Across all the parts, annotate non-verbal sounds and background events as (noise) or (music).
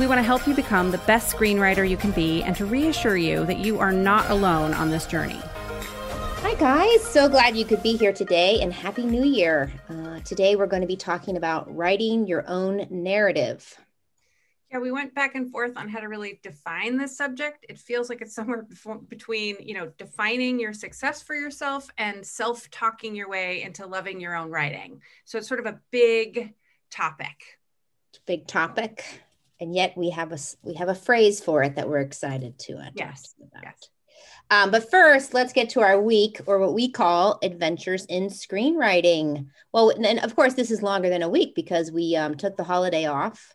We want to help you become the best screenwriter you can be and to reassure you that you are not alone on this journey. Hi, guys. So glad you could be here today and Happy New Year. Uh, today, we're going to be talking about writing your own narrative. Yeah, we went back and forth on how to really define this subject. It feels like it's somewhere between, you know, defining your success for yourself and self talking your way into loving your own writing. So it's sort of a big topic. Big topic and yet we have a we have a phrase for it that we're excited to uh, yes. about. Yes. Um, but first, let's get to our week, or what we call adventures in screenwriting. Well, and of course, this is longer than a week because we um, took the holiday off.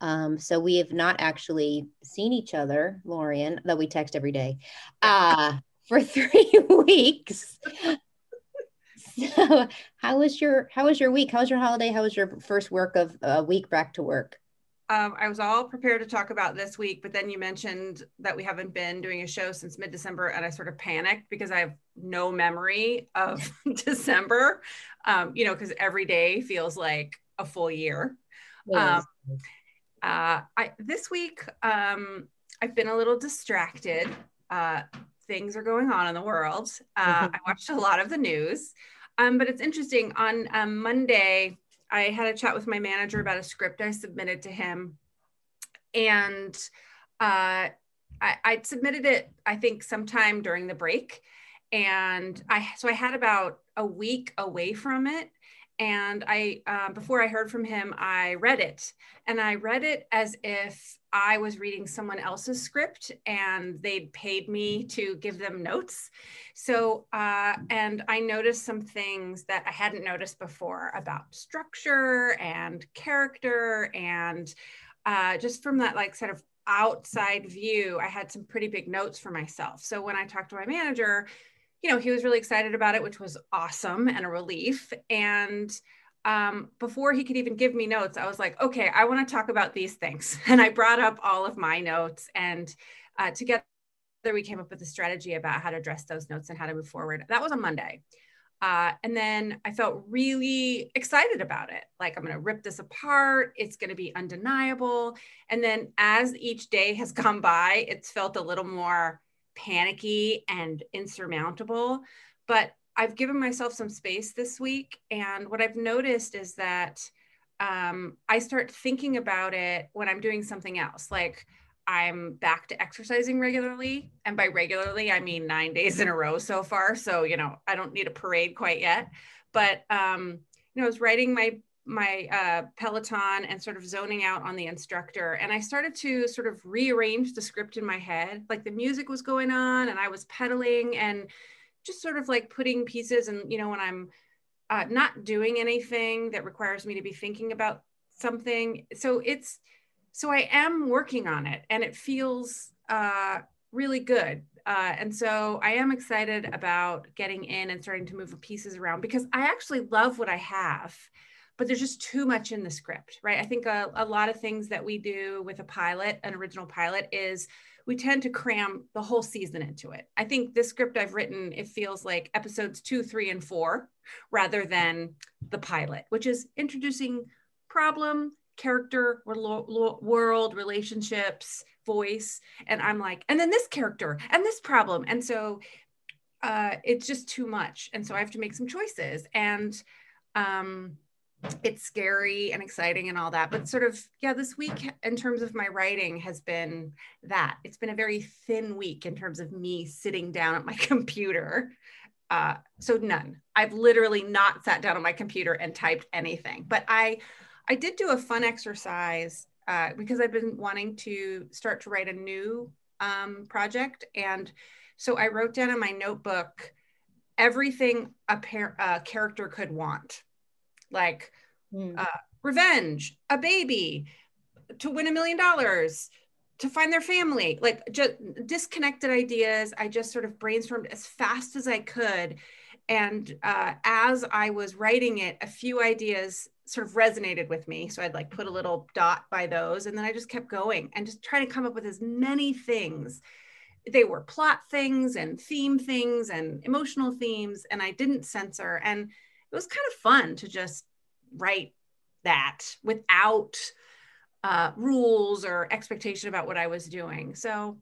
Um, so we have not actually seen each other, Lorien, though we text every day, uh, for (laughs) three weeks. (laughs) so, how was your how was your week? How was your holiday? How was your first work of a uh, week back to work? Um, I was all prepared to talk about this week, but then you mentioned that we haven't been doing a show since mid December, and I sort of panicked because I have no memory of (laughs) (laughs) December, um, you know, because every day feels like a full year. Yes. Um, uh, I, this week, um, I've been a little distracted. Uh, things are going on in the world. Uh, mm-hmm. I watched a lot of the news, um, but it's interesting. On um, Monday, I had a chat with my manager about a script I submitted to him. And uh, I, I submitted it, I think, sometime during the break. And I, so I had about a week away from it. And I, uh, before I heard from him, I read it. And I read it as if I was reading someone else's script and they'd paid me to give them notes. So, uh, and I noticed some things that I hadn't noticed before about structure and character. And uh, just from that, like, sort of outside view, I had some pretty big notes for myself. So, when I talked to my manager, you know, he was really excited about it, which was awesome and a relief. And um, before he could even give me notes, I was like, okay, I want to talk about these things. (laughs) And I brought up all of my notes and uh, together we came up with a strategy about how to address those notes and how to move forward. That was on Monday. Uh, and then I felt really excited about it. Like, I'm going to rip this apart. It's going to be undeniable. And then as each day has (laughs) gone by, it's felt a little more panicky and insurmountable. But I've given myself some space this week. And what I've noticed is that um, I start thinking about it when I'm doing something else. Like I'm back to exercising regularly. And by regularly, I mean nine days in a row so far. So, you know, I don't need a parade quite yet. But, um, you know, I was writing my my uh, peloton and sort of zoning out on the instructor and i started to sort of rearrange the script in my head like the music was going on and i was pedaling and just sort of like putting pieces and you know when i'm uh, not doing anything that requires me to be thinking about something. So it's so i am working on it and it feels uh, really good. Uh, and so i am excited about getting in and starting to move the pieces around because i actually love what i have but there's just too much in the script right i think a, a lot of things that we do with a pilot an original pilot is we tend to cram the whole season into it. I think this script I've written, it feels like episodes two, three, and four rather than the pilot, which is introducing problem, character, world, relationships, voice. And I'm like, and then this character and this problem. And so uh, it's just too much. And so I have to make some choices. And um, it's scary and exciting and all that but sort of yeah this week in terms of my writing has been that. It's been a very thin week in terms of me sitting down at my (laughs) computer uh, so none. I've literally not sat down on my computer and typed anything but i i did do a fun exercise uh, because i've been wanting to start to write a new um, project and so i wrote down in my notebook everything a, par- a character could want like mm. uh, revenge, a baby, to win a million dollars, to find their family, like just disconnected ideas. I just sort of brainstormed as fast as I could. And uh, as I was writing it, a few ideas sort of resonated with me. So I'd like put a little dot by those. And then I just kept going and just trying to come up with as many things. They were plot things and theme things and emotional themes. And I didn't censor. And it was kind of fun to just write that without uh, rules or expectation about what I was doing. So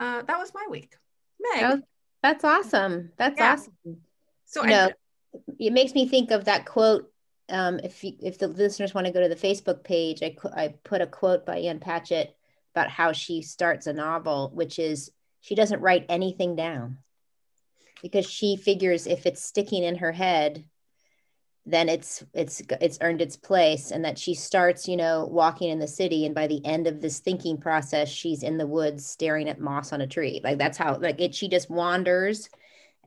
uh, that was my week. Meg. that's awesome. That's yeah. awesome. So you I, know, it makes me think of that quote. Um, if you, if the listeners want to go to the Facebook page, I, I put a quote by Ann Patchett about how she starts a novel, which is she doesn't write anything down because she figures if it's sticking in her head, then it's it's it's earned its place and that she starts you know walking in the city and by the end of this thinking process she's in the woods staring at moss on a tree. Like that's how like it she just wanders.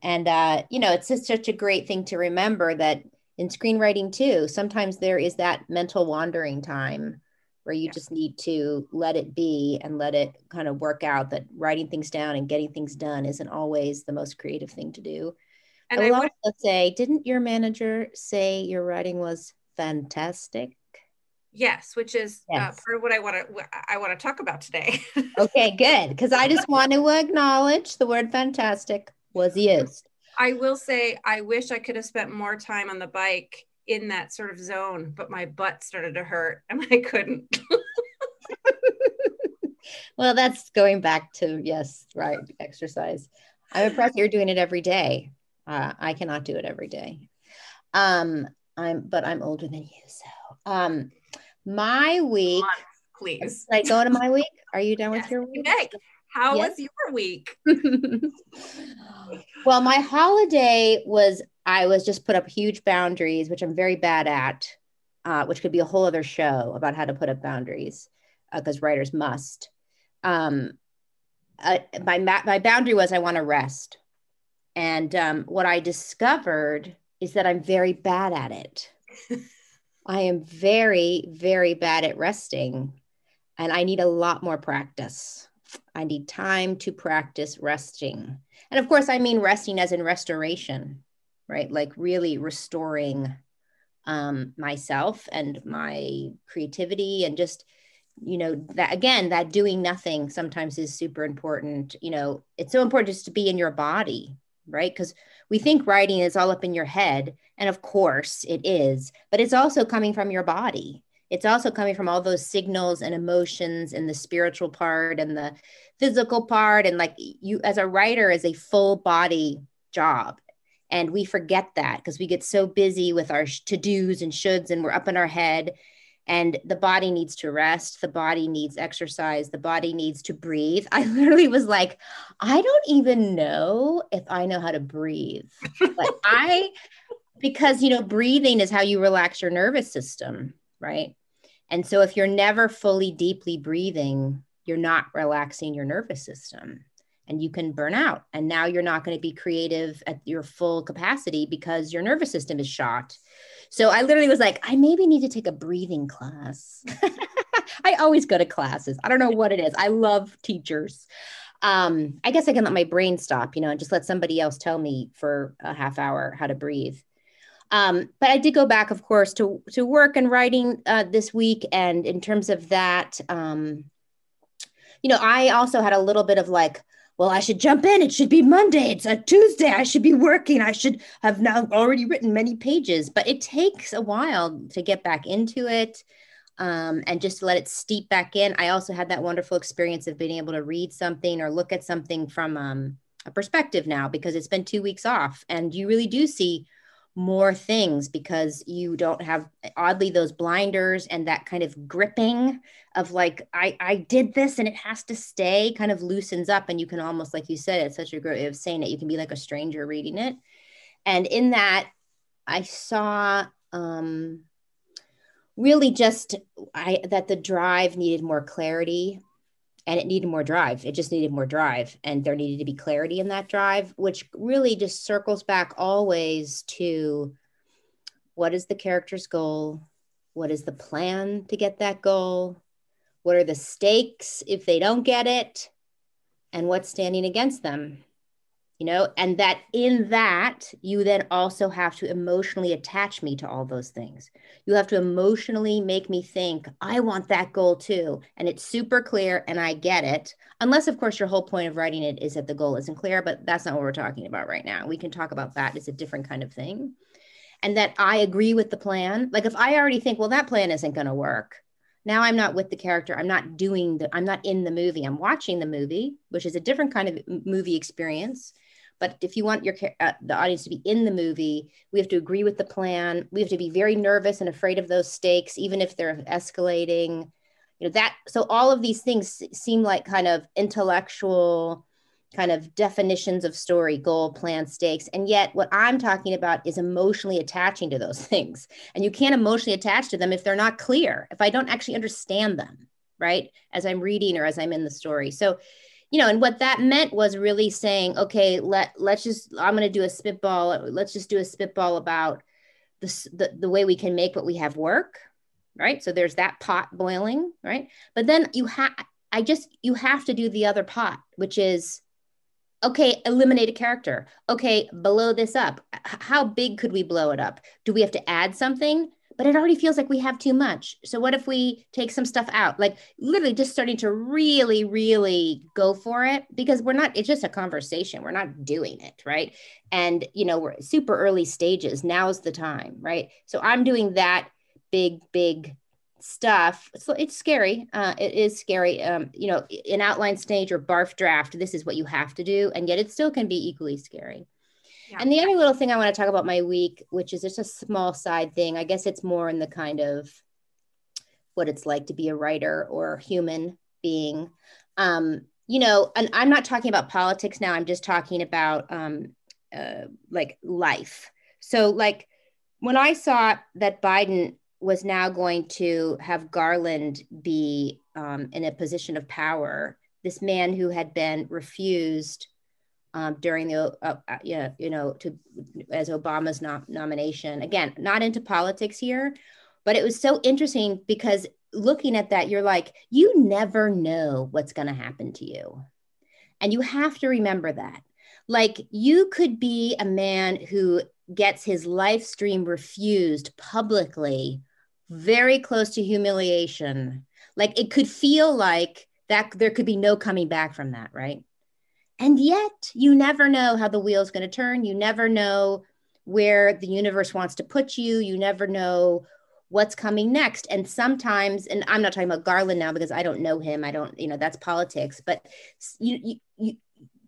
And uh you know it's just such a great thing to remember that in screenwriting too sometimes there is that mental wandering time where you yeah. just need to let it be and let it kind of work out that writing things down and getting things done isn't always the most creative thing to do and I, I would also say, didn't your manager say your writing was fantastic? Yes, which is uh, yes. Uh, part of what I want to I want to talk about today. (laughs) okay, good, because I just want to acknowledge the word fantastic was used. I will say I wish I could have spent more time on the bike in that sort of zone, but my butt started to hurt and I couldn't. (laughs) well, that's going back to yes, right, exercise. I'm impressed you're doing it every day. Uh, I cannot do it every day. Um, I'm, but I'm older than you. So, um, my week, please. Like go to my week. Are you done yes, with your week? Meg, how yes? was your week? (laughs) well, my holiday was I was just put up huge boundaries, which I'm very bad at, uh, which could be a whole other show about how to put up boundaries because uh, writers must. Um, uh, my my boundary was I want to rest. And um, what I discovered is that I'm very bad at it. (laughs) I am very, very bad at resting, and I need a lot more practice. I need time to practice resting. And of course, I mean resting as in restoration, right? Like really restoring um, myself and my creativity and just you know that again that doing nothing sometimes is super important you know it's so important just to be in your body right? Because we think writing is all up in your head. And of course it is, but it's also coming from your body. It's also coming from all those signals and emotions and the spiritual part and the physical part. And like you, as a writer, is a full body job. And we forget that because we get so busy with our to dos and shoulds and we're up in our head and the body needs to rest the body needs exercise the body needs to breathe. I (laughs) literally was like i don't even know if i know how to breathe. But (laughs) i because you know breathing is how you relax your nervous system right? And so if you're never fully deeply breathing you're not relaxing your nervous system and you can burn out and now you're not going to be creative at your full capacity because your nervous system is shot so I literally was like, I maybe need to take a breathing class. (laughs) I always go to classes. I don't know what it is. I love teachers. Um, I guess I can let my brain stop, you know, and just let somebody else tell me for a half hour how to breathe. Um, but I did go back, of course, to to work and writing uh, this week, and in terms of that, um, you know, I also had a little bit of like, well, I should jump in. It should be Monday. It's a Tuesday. I should be working. I should have now already written many pages, but it takes a while to get back into it um, and just let it steep back in. I also had that wonderful experience of being able to read something or look at something from um, a perspective now because it's been two weeks off and you really do see more things because you don't have oddly those blinders and that kind of gripping of like I I did this and it has to stay kind of loosens up and you can almost like you said it's such a great way of saying it you can be like a stranger reading it. And in that I saw um really just I that the drive needed more clarity and it needed more drive. It just needed more drive, and there needed to be clarity in that drive, which really just circles back always to what is the character's goal? What is the plan to get that goal? what are the stakes if they don't get it and what's standing against them you know and that in that you then also have to emotionally attach me to all those things. You have to emotionally make me think i want that goal too and it's super clear and i get it unless of course your whole point of writing it is that the goal isn't clear but that's not what we're talking about right now. We can talk about that it's a different kind of thing and that i agree with the plan. Like if i already think well that plan isn't going to work now i'm not with the character i'm not doing the i'm not in the movie i'm watching the movie which is a different kind of movie experience but if you want your uh, the audience to be in the movie, we have to agree with the plan. We have to be very nervous and afraid of those stakes, even if they're escalating. You know that. So all of these things seem like kind of intellectual kind of definitions of story, goal, plan, stakes. And yet, what I'm talking about is emotionally attaching to those (laughs) things. And you can't emotionally attach to them if they're not clear, if I don't actually understand them, right? As I'm reading or as I'm in the story. So you know and what that meant was really saying okay let let's just i'm going to do a spitball let's just do a spitball about the, the, the way we can make what we have work right? So there's that pot boiling right? But then you have i just you have to do the other pot which is okay eliminate a character. Okay blow this up. How big could we blow it up? Do we have to add something but it already feels like we have too much. So what if we take some stuff out? Like literally just starting to really, really go for it because we're not, it's just a conversation. We're not doing it. Right. And, you know, we're super early stages. Now's the time. Right. So I'm doing that big, big stuff. So it's scary. Uh, it is scary. Um, you know, in outline stage or barf draft, this is what you have to do. And yet it still can be equally scary. And the other little thing I want to talk about my week, which is just a small side thing, I guess it's more in the kind of what it's like to be a writer or human being. Um, you know, and I'm not talking about politics now, I'm just talking about um, uh, like life. So, like, when I saw that Biden was now going to have Garland be um, in a position of power, this man who had been refused um, during the uh, uh, yeah, you know to as Obama's nomination. Again, not into politics here, but it was so interesting because looking at that, you're like, you never know what's going to happen to you, and you have to remember that. Like you could be a man who gets his life stream refused publicly, very close to humiliation. Like it could feel like that there could be no coming back from that, right? And yet, you never know how the wheel's going to turn. You never know where the universe wants to put you. You never know what's coming next. And sometimes, and I'm not talking about Garland now because I don't know him. I don't, you know, that's politics. But you, you, you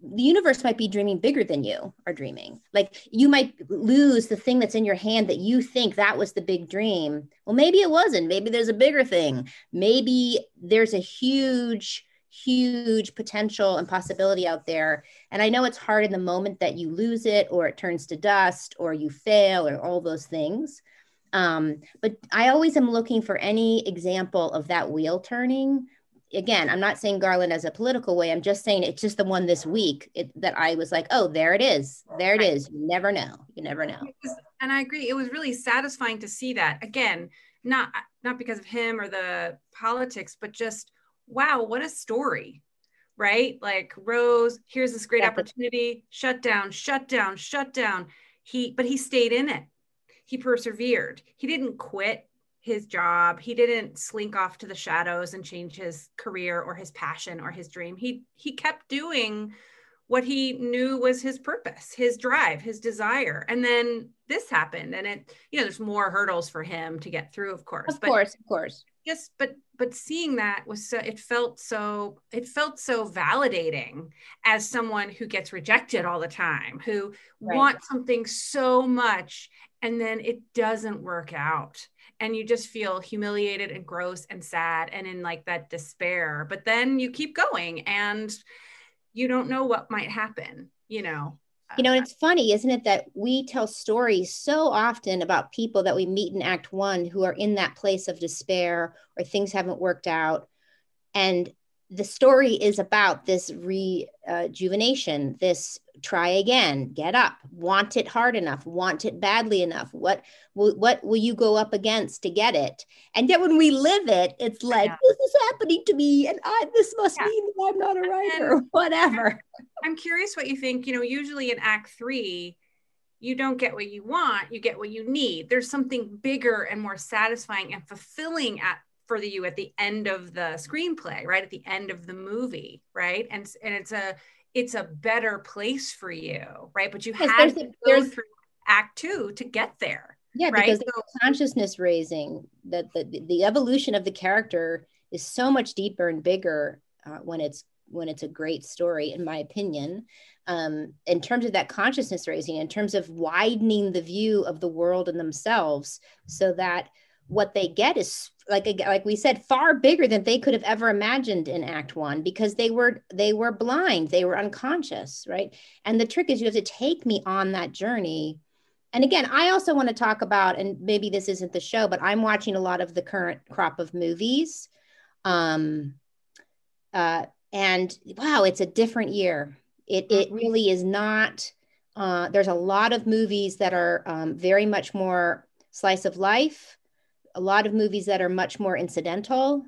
the universe might be dreaming bigger than you are dreaming. Like you might lose the thing that's in your hand that you think that was the big dream. Well, maybe it wasn't. Maybe there's a bigger thing. Maybe there's a huge huge potential and possibility out there. And I know it's hard in the moment that you lose it or it turns to dust or you fail or all those things. Um, but I always am looking for any example of that wheel turning. Again, I'm not saying Garland as a political way. I'm just saying it's just the one this week it, that I was like, oh, there it is. There it is. You never know. You never know. And I agree. It was really satisfying to see that. Again, not not because of him or the politics, but just wow, what a story, right? Like Rose, here's this great opportunity, shut down, shut down, shut down. He, but he stayed in it. He persevered. He didn't quit his job. He didn't slink off to the shadows and change his career or his passion or his dream. He he kept doing what he knew was his purpose, his drive, his desire. And then this happened and it you know there's more hurdles for him to get through of course. Of but course, of course. Just but but seeing that was so it felt so it felt so validating as someone who gets rejected all the time who right. wants something so much and then it doesn't work out and you just feel humiliated and gross and sad and in like that despair but then you keep going and you don't know what might happen you know you know, it's funny, isn't it, that we tell stories so often about people that we meet in Act One who are in that place of despair or things haven't worked out. And the story is about this rejuvenation, this try again get up want it hard enough want it badly enough what will what will you go up against to get it and yet when we live it it's like yeah. this is happening to me and i this must yeah. mean that i'm not a writer or whatever i'm curious what you think you know usually in act three you don't get what you want you get what you need there's something bigger and more satisfying and fulfilling at for the you at the end of the screenplay right at the end of the movie right and and it's a it's a better place for you, right? But you had to go through act two to get there. Yeah, right? because so, consciousness raising, that the, the evolution of the character is so much deeper and bigger uh, when it's when it's a great story, in my opinion. Um, in terms of that consciousness raising, in terms of widening the view of the world and themselves, so that what they get is like like we said far bigger than they could have ever imagined in act 1 because they were they were blind they were unconscious right? And the trick is you have to take me on that journey. And again i also want to talk about and maybe this isn't the show but i'm watching a lot of the current crop of movies. Um uh and wow it's a different year. It it mm-hmm. really is not uh, there's a lot of movies that are um, very much more slice of life a lot of movies that are much more incidental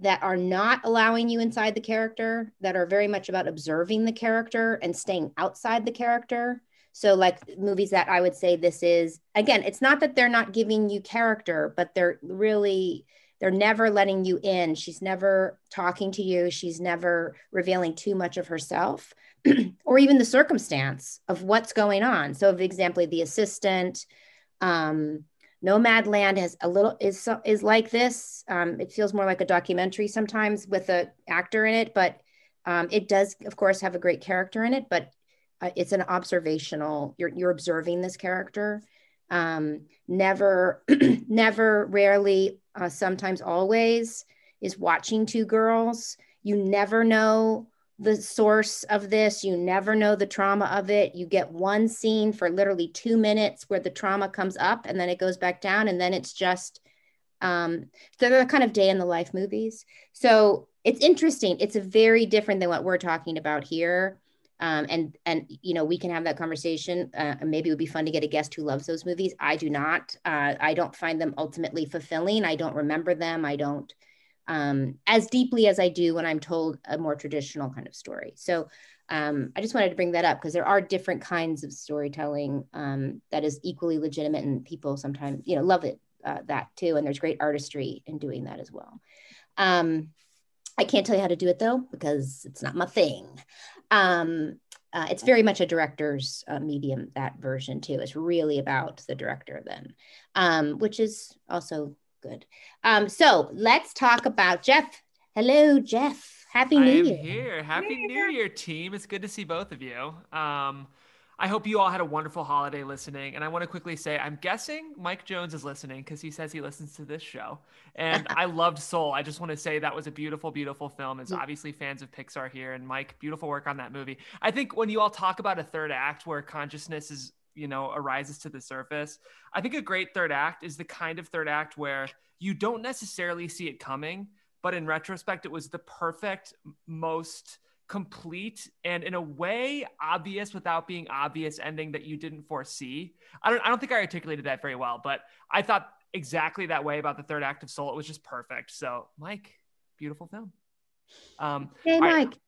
that are not allowing you inside the character that are very much about observing the character and staying outside the character. So like movies that i would say this is again it's not that they're not giving you character but they're really they're never letting you in. She's never talking to you. She's never revealing too much of herself (clears throat) or even the circumstance of what's going on. So for example the assistant um, Nomadland has a little is is like this. Um, it feels more like a documentary sometimes with a actor in it, but um, it does, of course, have a great character in it. But uh, it's an observational. You're you're observing this character. Um, never, (clears throat) never, rarely, uh, sometimes, always is watching two girls. You never know the source of this. You never know the trauma of it. You get one scene for literally two minutes where the trauma comes up and then it goes back down, and then it's just um, they're kind of day in the life movies. So it's interesting. It's a very different than what we're talking about here. Um, and and you know we can have that conversation. Uh, maybe it would be fun to get a guest who loves those movies. I do not. Uh, I don't find them ultimately fulfilling. I don't remember them. I don't um, as deeply as I do when I'm told a more traditional kind of story. So um, I just wanted to bring that up because there are different kinds of storytelling um, that is equally legitimate, and people sometimes you know love it uh, that too. And there's great artistry in doing that as well. Um, I can't tell you how to do it though because it's not my thing. Um, uh, it's very much a director's uh, medium that version too. It's really about the director then, um, which is also good. Um, so let's talk about Jeff. Hello, Jeff. Happy New I Year. here. Happy New Year, team. It's good to see both of you. Um, I hope you all had a wonderful holiday listening. And I want to quickly say, I'm guessing Mike Jones is listening because he says he listens to this show. And I (laughs) loved Soul. I just want to say that was a beautiful, beautiful film. It's obviously fans of Pixar here. And Mike, beautiful work on that movie. I think when you all talk about a third act where consciousness is you know arises to the surface. I think a great third act is the kind of third act where you don't necessarily see it coming but in retrospect it was the perfect most complete and in a way obvious without being obvious ending that you didn't foresee. I don't i don't think i articulated that very well but i thought exactly that way about the third act of soul. It was just perfect. So mike beautiful film. Um hey mike right,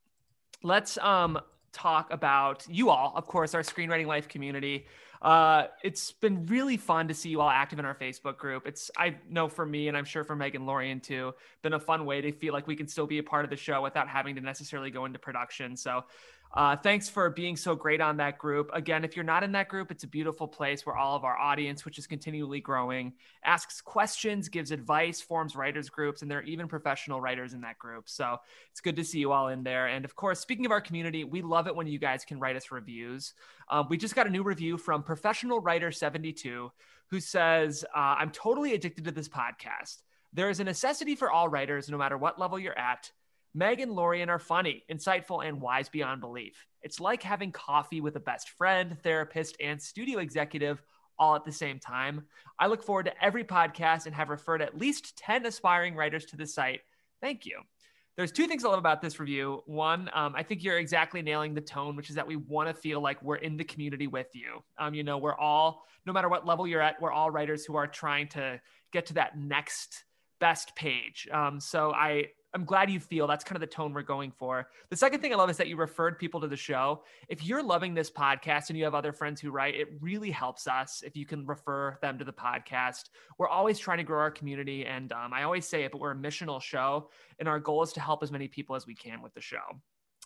let's um talk about you all, of course, our screenwriting life community. Uh, it's been really fun to see you all active in our Facebook group. It's I know for me, and I'm sure for Megan Lorien too, been a fun way to feel like we can still be a part of the show without having to necessarily go into production. So uh, thanks for being so great on that group. Again, if you're not in that group, it's a beautiful place where all of our audience, which is continually growing, asks questions, gives advice, forms writers groups, and there are even professional writers in that group. So it's good to see you all in there. And of course, speaking of our community, we love it when you guys can write us reviews. Um, we just got a new review from Professional Writer 72 who says, uh, I'm totally addicted to this podcast. There is a necessity for all writers, no matter what level you're at, Meg and Lorien are funny, insightful, and wise beyond belief. It's like having coffee with a best friend, therapist, and studio executive all at the same time. I look forward to every podcast and have referred at least 10 aspiring writers to the site. Thank you. there's two things I love about this review. One, um, I think you're exactly nailing the tone, which is that we want to feel like we're in the community with you. Um, you know, we're all, no matter what level you're at, we're all writers who are trying to get to that next best page. Um, so I I'm glad you feel that's kind of the tone we're going for. The second thing I love is that you referred people to the show. If you're loving this podcast and you have other friends who write, it really helps us if you can refer them to the podcast. We're always trying to grow our community. And um, I always say it, but we're a missional show. And our goal is to help as many people as we can with the show.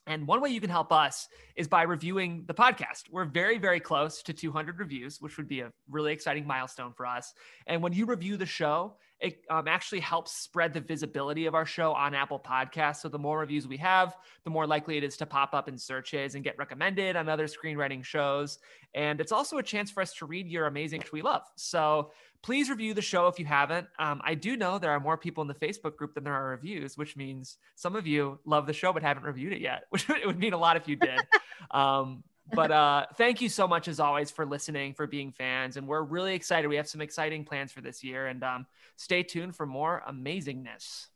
And one way you can help us is by reviewing the podcast. We're very, very close to 200 reviews, which would be a really exciting milestone for us. And when you review the show, it um, actually helps spread the visibility of our show on Apple Podcasts. So the more reviews we have, the more likely it is to pop up in searches and get recommended on other screenwriting shows. And it's also a chance for us to read your amazing we love. So please review the show if you haven't. Um, I do know there are more people in the Facebook group than there are reviews, which means some of you love the show but haven't reviewed it yet, (laughs) which it would mean a lot if you did. (laughs) um, but uh, thank you so much as always for listening, for being fans, and we're really excited. We have some exciting plans for this year, and um, stay tuned for more amazingness.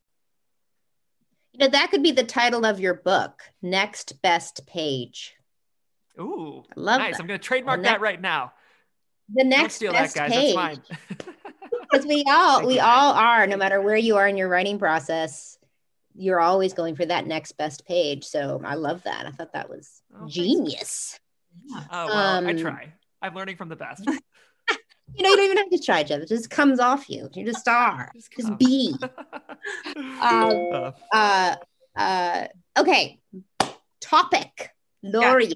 You know that could be the title of your book, Next Best Page. Ooh, I love nice. That. I'm going to trademark next, that right now. The next Don't steal best that, guys. Page. (laughs) That's mine. Because we all we all are, no matter where you are in your writing process, you're always going for that next best page. So I love that. I thought that was oh, genius. Oh, well, um, I try. I'm learning from the best. (laughs) you know, you don't even have to try, Jeff. It just comes off you. You just are. (laughs) just, just be. (laughs) um, uh. uh, okay. Topic. Lori. Yeah.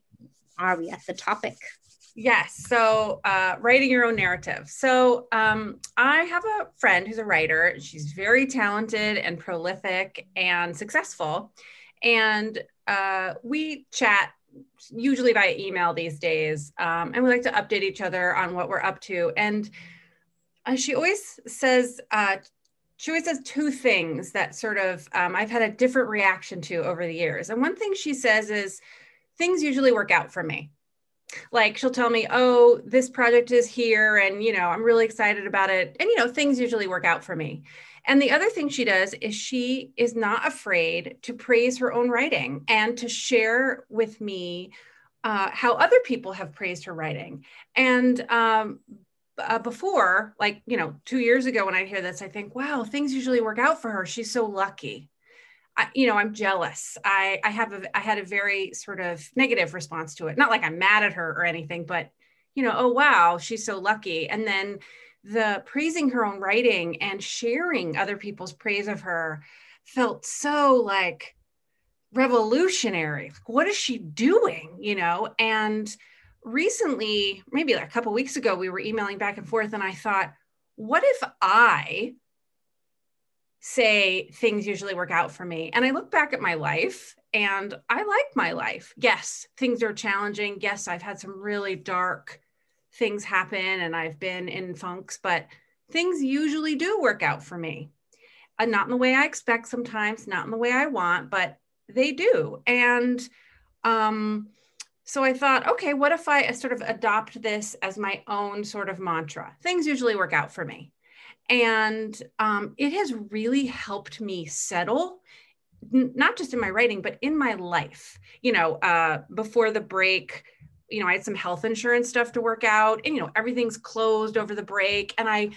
Are we at the topic? Yes. So, uh, writing your own narrative. So, um, I have a friend who's a writer. She's very talented and prolific and successful. And uh, we chat usually by email these days. Um, and we like to update each other on what we're up to. And uh, she always says, uh, she always says two things that sort of um, I've had a different reaction to over the years. And one thing she says is, things usually work out for me like she'll tell me oh this project is here and you know i'm really excited about it and you know things usually work out for me and the other thing she does is she is not afraid to praise her own writing and to share with me uh, how other people have praised her writing and um, uh, before like you know two years ago when i hear this i think wow things usually work out for her she's so lucky I, you know, I'm jealous. I, I have a, I had a very sort of negative response to it. Not like I'm mad at her or anything, but you know, oh wow, she's so lucky. And then the praising her own writing and sharing other people's praise of her felt so like revolutionary. What is she doing? You know, and recently, maybe like a couple weeks ago, we were emailing back and forth, and I thought, what if I say things usually work out for me. And I look back at my life and I like my life. Yes, things are challenging. Yes, I've had some really dark things happen and I've been in funks, but things usually do work out for me. And not in the way I expect sometimes, not in the way I want, but they do. And um, so I thought, okay, what if I sort of adopt this as my own sort of mantra? Things usually work out for me. And um, it has really helped me settle, not just in my writing, but in my life. You know, uh, before the break, you know, I had some health insurance stuff to work out, and you know, everything's closed over the break, and I.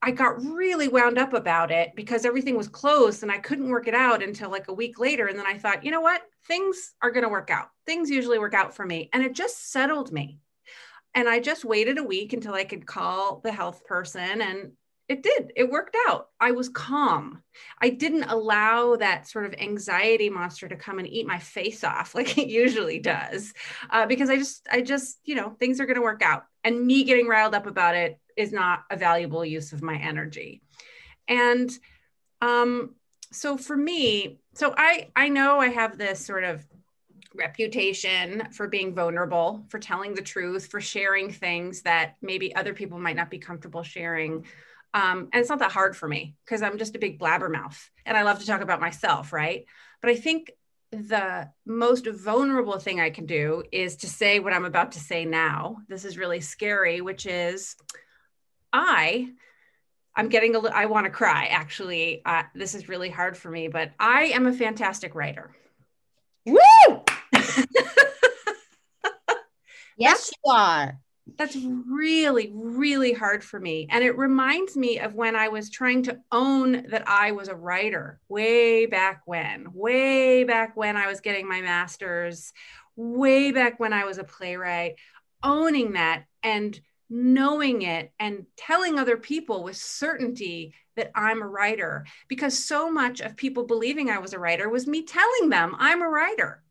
I got really wound up about it because everything was closed and I couldn't work it out until like a week later. And then I thought, you know what? Things are going to work out. Things usually work out for me. And it just settled me. And I just waited a week until I could call the health person and it did it worked out. I was calm. I didn't allow that sort of anxiety monster to come and eat my face off (laughs) like it usually does uh, because i just i just you know things are going to work out. And me getting riled up about it is not a valuable use of my energy. And um so for me so i i know i have this sort of reputation for being vulnerable for telling the truth for sharing things that maybe other people might not be comfortable sharing um, and it's not that hard for me because I'm just a big blabbermouth and I love to talk about myself, right? But I think the most vulnerable thing I can do is to say what I'm about to say now. This is really scary, which is I I'm getting a little, I want to cry actually. Uh, this is really hard for me, but I am a fantastic writer. Woo! (laughs) yes, you are. That's really, really hard for me. And it reminds me of when I was trying to own that I was a writer way back when, way back when I was getting my master's, way back when I was a playwright, owning that and knowing it and telling other people with certainty that I'm a writer. Because so much of people believing I was a writer was me telling them I'm a writer,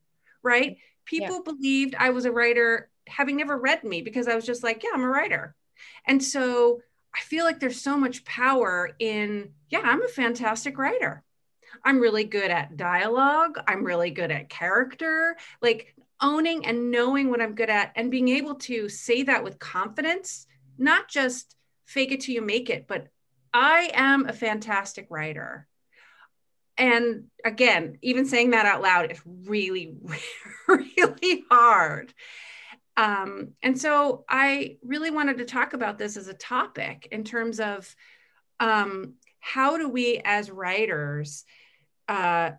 right? People yeah. believed I was a writer having never read me because I was just like, yeah, I'm a writer. And so I feel like there's so much power in, yeah, I'm a fantastic writer. I'm really good at dialogue. I'm really good at character. Like owning and knowing what I'm good at and being able to say that with confidence, not just fake it till you make it, but I am a fantastic writer. And again, even saying that out loud is really, (laughs) really hard. Um, and so I really wanted to talk about this as a topic in terms of um, how do we as writers uh,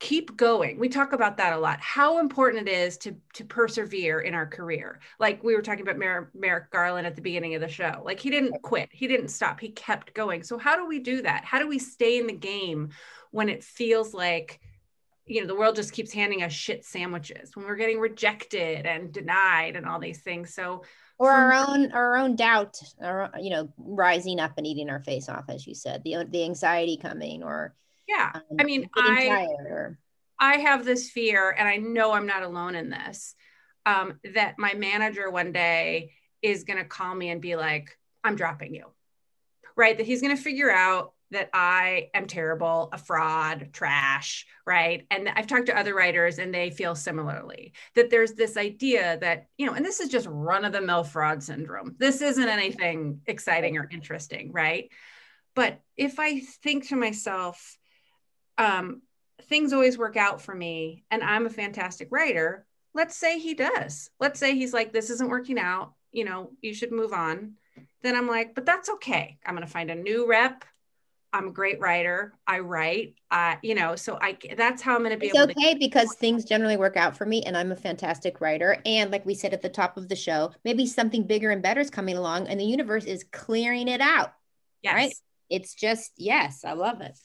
keep going? We talk about that a lot. How important it is to to persevere in our career. Like we were talking about Mer- merrick garland at the beginning of the show. Like he didn't quit. He didn't stop. He kept going. So how do we do that? How do we stay in the game when it feels like you know the world just keeps handing us shit sandwiches when we're getting rejected and denied and all these things so or our own our own doubt or you know rising up and eating our face off as you said the the anxiety coming or yeah. Um, I mean, I, or... I have this fear, and I know I'm not alone in this, um, that my manager one day is going to call me and be like, I'm dropping you. Right. That he's going to figure out that I am terrible, a fraud, trash, right? And I've talked to other writers and they feel similarly that there's this idea that, you know, and this is just run of the mill fraud syndrome. This isn't anything exciting or interesting, right? But if I think to myself, um, things always work out for me and I'm a fantastic writer, let's say he does. Let's say he's like, this isn't working out, you know, you should move on. Then I'm like, but that's okay. I'm going to find a new rep. I'm a great writer. I write, uh, you know, so I that's how I'm going to be. It's okay to- because things generally work out for me, and I'm a fantastic writer. And like we said at the top of the show, maybe something bigger and better is coming along, and the universe is clearing it out. Yes. Right? It's just yes, I love it.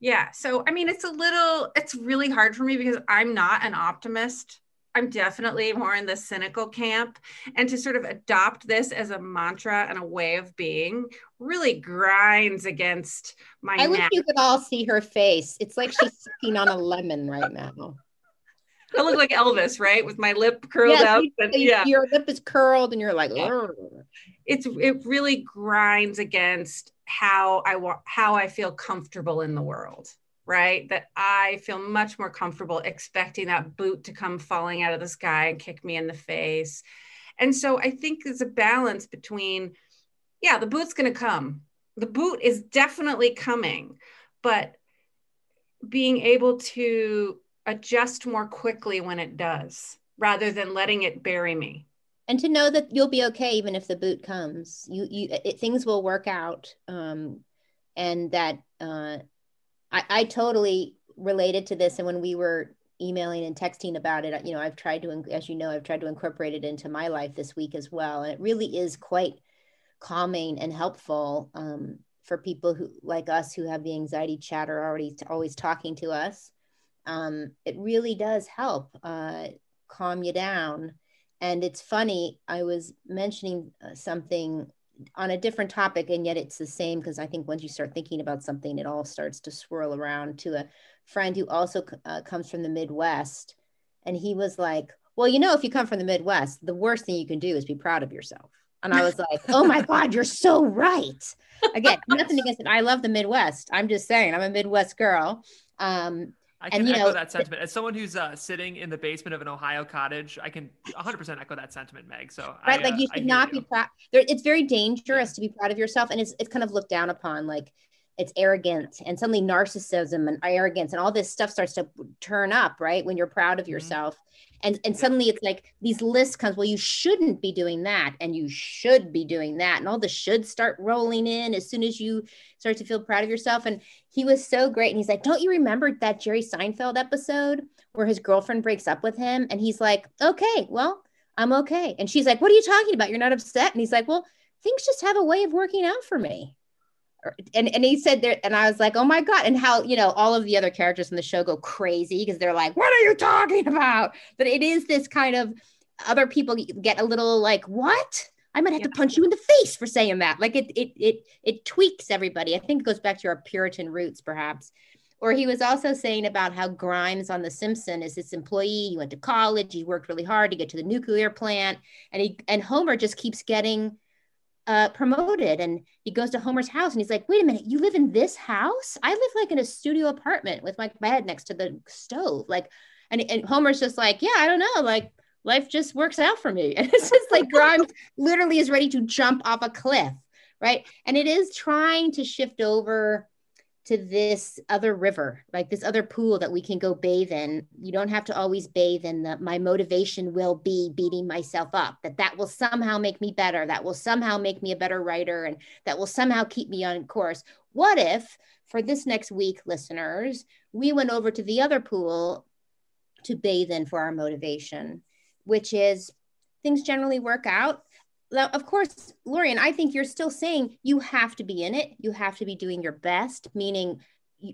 Yeah. So, I mean, it's a little, it's really hard for me because I'm not an optimist. I'm definitely more in the cynical camp. And to sort of adopt this as a mantra and a way of being really grinds against my. I wish you could all see her face. It's like she's sucking on a lemon right now. I look like Elvis, right? With my lip curled yes, up. And, yeah. Your lip is curled and you're like, it's it really grinds against how I want how I feel comfortable in the world right that I feel much more comfortable expecting that boot to come falling out of the sky and kick me in the face. And so I think there's a balance between yeah the boot's going to come. The boot is definitely coming but being able to adjust more quickly when it does rather than letting it bury me. And to know that you'll be okay even if the boot comes. You you it, things will work out um and that uh i i totally related to this. And when we were emailing and texting about it you know i've tried to as you know i've tried to incorporate it into my life this week as well. And it really is quite calming and helpful um, for people who like us who have the anxiety chatter already always talking to us. Um, it really does help uh, calm you down. And it's funny, I was mentioning uh, something on a different topic, and yet it's the same because I think once you start thinking about something, it all starts to swirl around to a friend who also uh, comes from the Midwest. And he was like, Well, you know, if you come from the Midwest, the worst thing you can do is be proud of yourself. And I was like, Oh my God, you're so right. Again, nothing against it. I love the Midwest. I'm just saying, I'm a Midwest girl. Um, I can and, echo know, that sentiment. As someone who's uh, sitting in the basement of an Ohio cottage, I can 100% echo that sentiment, Meg. So right, I, like you should not you. be proud. It's very dangerous yeah. to be proud of yourself, and it's it's kind of looked down upon. Like it's arrogant and suddenly narcissism and arrogance and all this stuff starts to turn up right when you're proud of mm-hmm. yourself. And and suddenly it's like these lists comes well you shouldn't be doing that and you should be doing that. And all the should start rolling in as soon as you start to feel proud of yourself. And he was so great. And he's like don't you remember that jerry seinfeld episode where his girlfriend breaks up with him? And he's like okay well i'm okay. And she's like what are you talking about? You're not upset? And he's like well things just have a way of working out for me and and he said there and i was like oh my god and how you know all of the other characters in the show go crazy because they're like what are you talking (laughs) about? But it is this kind of other people get a little like what? I might have yeah. to punch you in the face for saying that. Like it it it it tweaks everybody. I think it goes back to our puritan roots perhaps. Or he was also saying about how grimes on the simpson is this employee. He went to college. He worked really hard to get to the nuclear plant. And he and homer just keeps getting uh, promoted and he goes to Homer's house and he's like, wait a minute, you live in this house? I live like in a studio apartment with my bed next to the stove. Like, and, and Homer's just like, yeah, I don't know. Like life just works out for me. (laughs) And it's just like Grimes (laughs) literally is ready to jump off a cliff. Right. And it is trying to shift over to this other river, like this other pool that we can go bathe in. You don't have to always bathe in the my motivation will be beating myself up, that that will somehow make me better, that will somehow make me a better writer, and that will somehow keep me on course. What if for this next week, listeners, we went over to the other pool to bathe in for our motivation, which is things generally work out of course, Lorien, I think you're still saying you have to be in it. You have to be doing your best, meaning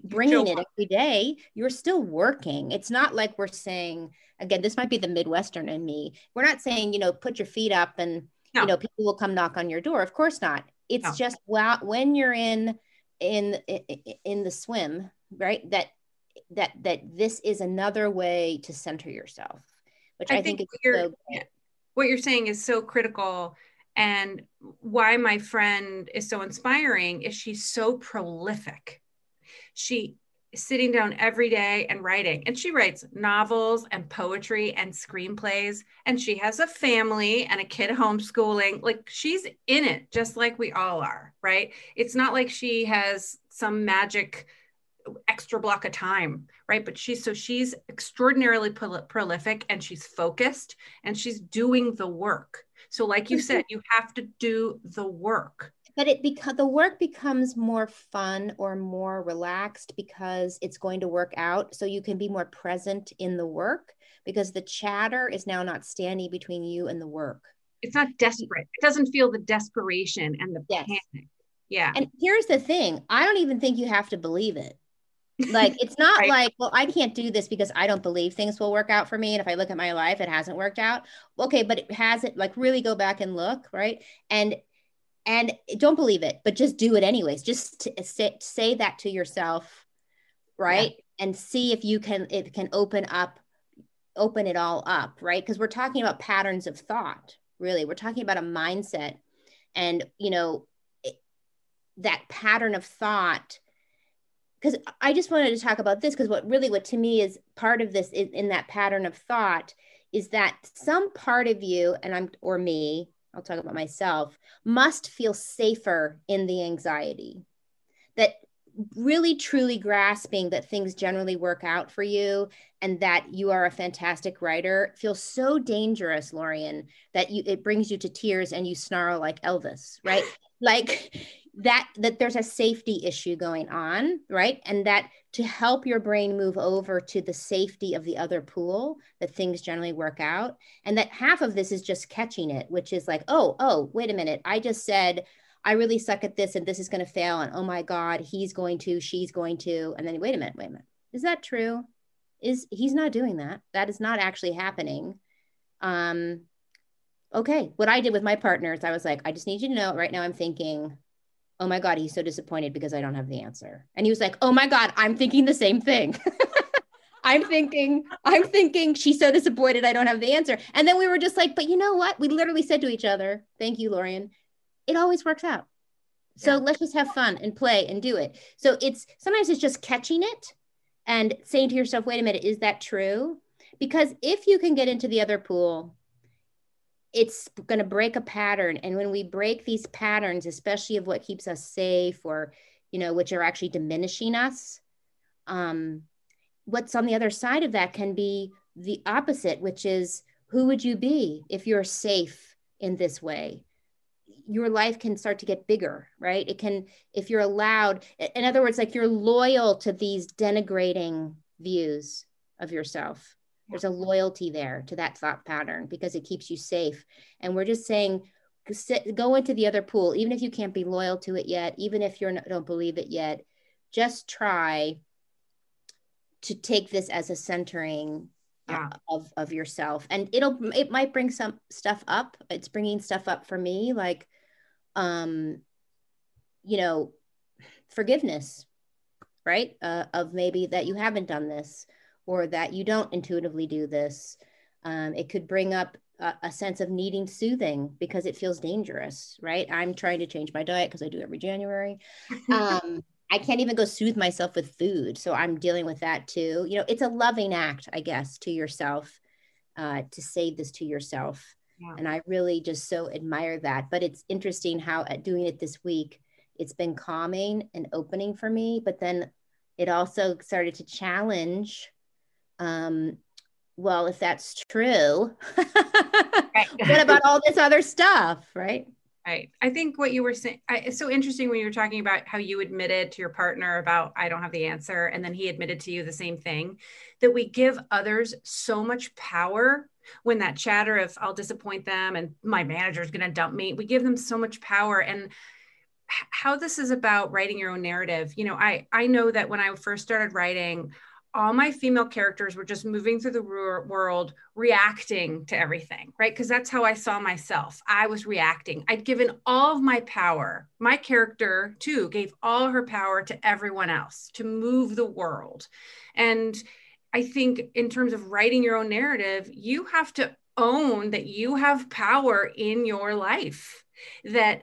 bringing it every day. You're still working. It's not like we're saying, again, this might be the Midwestern in me. We're not saying, you know, put your feet up and, no. you know, people will come knock on your door. Of course not. It's no. just when you're in, in, in the swim, right? That, that, that this is another way to center yourself, which I, I think, think is so what you're saying is so critical and why my friend is so inspiring is she's so prolific. She is sitting down every day and writing and she writes novels and poetry and screenplays and she has a family and a kid homeschooling. Like she's in it just like we all are right? It's not like she has some magic extra block of time right? But she's so she's extraordinarily prol- prolific and she's focused and she's doing the work so like you said you have to do the work. But it because the work becomes more fun or more relaxed because it's going to work out. So you can be more present in the work because the chatter is now not standing between you and the work. It's not desperate. It doesn't feel the desperation and the yes. panic. Yeah. And here's the thing. I don't even think you have to believe it like it's not right. like, well, I can't do this because I don't believe things will work out for me. And if I look at my life, it hasn't worked out. Okay, but it has it like really go back and look, right? And and don't believe it, but just do it anyways. Just say, say that to yourself, right? Yeah. And see if you can it can open up, open it all up, right? Because we're talking about patterns of thought, really. We're talking about a mindset. And you know, it, that pattern of thought because I just wanted to talk about this because what really what to me is part of this in, in that pattern of thought is that some part of you and I'm or me I'll talk about myself must feel safer in the anxiety. That really truly grasping that things generally work out for you and that you are a fantastic writer feels so dangerous lorien that you it brings you to tears and you snarl like elvis right? (laughs) Like that that there's a safety issue going on right? And that to help your brain move over to the safety of the other pool that things generally work out and that half of this is just catching it which is like oh oh wait a minute. I just said i really suck at this and this is going to fail and oh my god he's going to she's going to and then wait a minute wait a minute. Is that true? Is he's not doing that. That is not actually happening. Um okay what i did with my partners i was like i just need you to know right now i'm thinking oh my God, he's so disappointed because I don't have the answer. And he was like, oh my God, I'm thinking the same thing. (laughs) I'm thinking, I'm thinking she's so disappointed I don't have the answer. And then we were just like, but you know what? We literally said to each other, thank you, Lorien. It always works out. So yeah. let's just have fun and play and do it. So it's sometimes it's just catching it and saying to yourself, wait a minute, is that true? Because if you can get into the other pool it's going to break a pattern and when we break these patterns especially of what keeps us safe or you know, which are actually diminishing us. Um, what's on the other side of that can be the opposite, which is who would you be if you're safe in this way? Your life can start to get bigger, right? It can, if you're allowed, in other words, like you're loyal to these denigrating views of yourself. There's a loyalty there to that thought pattern because it keeps you safe. And we're just saying, go into the other pool, even if you can't be loyal to it yet, even if you don't believe it yet, just try to take this as a centering yeah. of, of yourself. And it'll, it might bring some stuff up. It's bringing stuff up for me, like, um, you know, forgiveness, right? Uh, of maybe that you haven't done this or that you don't intuitively do this. Um, it could bring up a, a, sense of needing soothing because it feels dangerous, right? I'm trying to change my diet because I do every January. (laughs) Um, I can't even go soothe myself with food. So I'm dealing with that too. You know, it's a loving act, I guess, to yourself uh, to say this to yourself. Yeah. And I really just so admire that. But it's interesting how at doing it this week, it's been calming and opening for me. But then it also started to challenge um, well, if that's true, (laughs) what about all this other stuff, right? Right. I think what you were saying, it's so interesting when you were talking about how you admitted to your partner about, I don't have the answer. And then he admitted to you the same thing that we give others so much power when that chatter of, I'll disappoint them and my manager is going to dump me. We give them so much power. And how this is about writing your own narrative. You know, I, I know that when I first started writing, all my female characters were just moving through the world reacting to everything right? Because that's how i saw myself. I was reacting. I'd given all of my power my character too gave all her power to everyone else to move the world. And i think in terms of writing your own narrative you have to own that you have power in your life that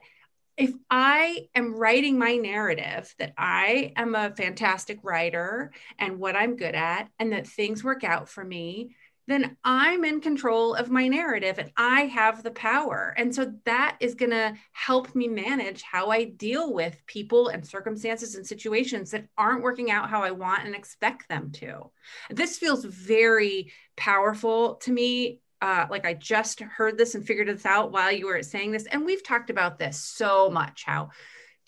if I am writing my narrative that I am a fantastic writer and what I'm good at, and that things work out for me, then I'm in control of my narrative and I have the power. And so that is going to help me manage how I deal with people and circumstances and situations that aren't working out how I want and expect them to. This feels very powerful to me uh, like I just heard this and figured this out while you were saying this. And we've talked about this so much how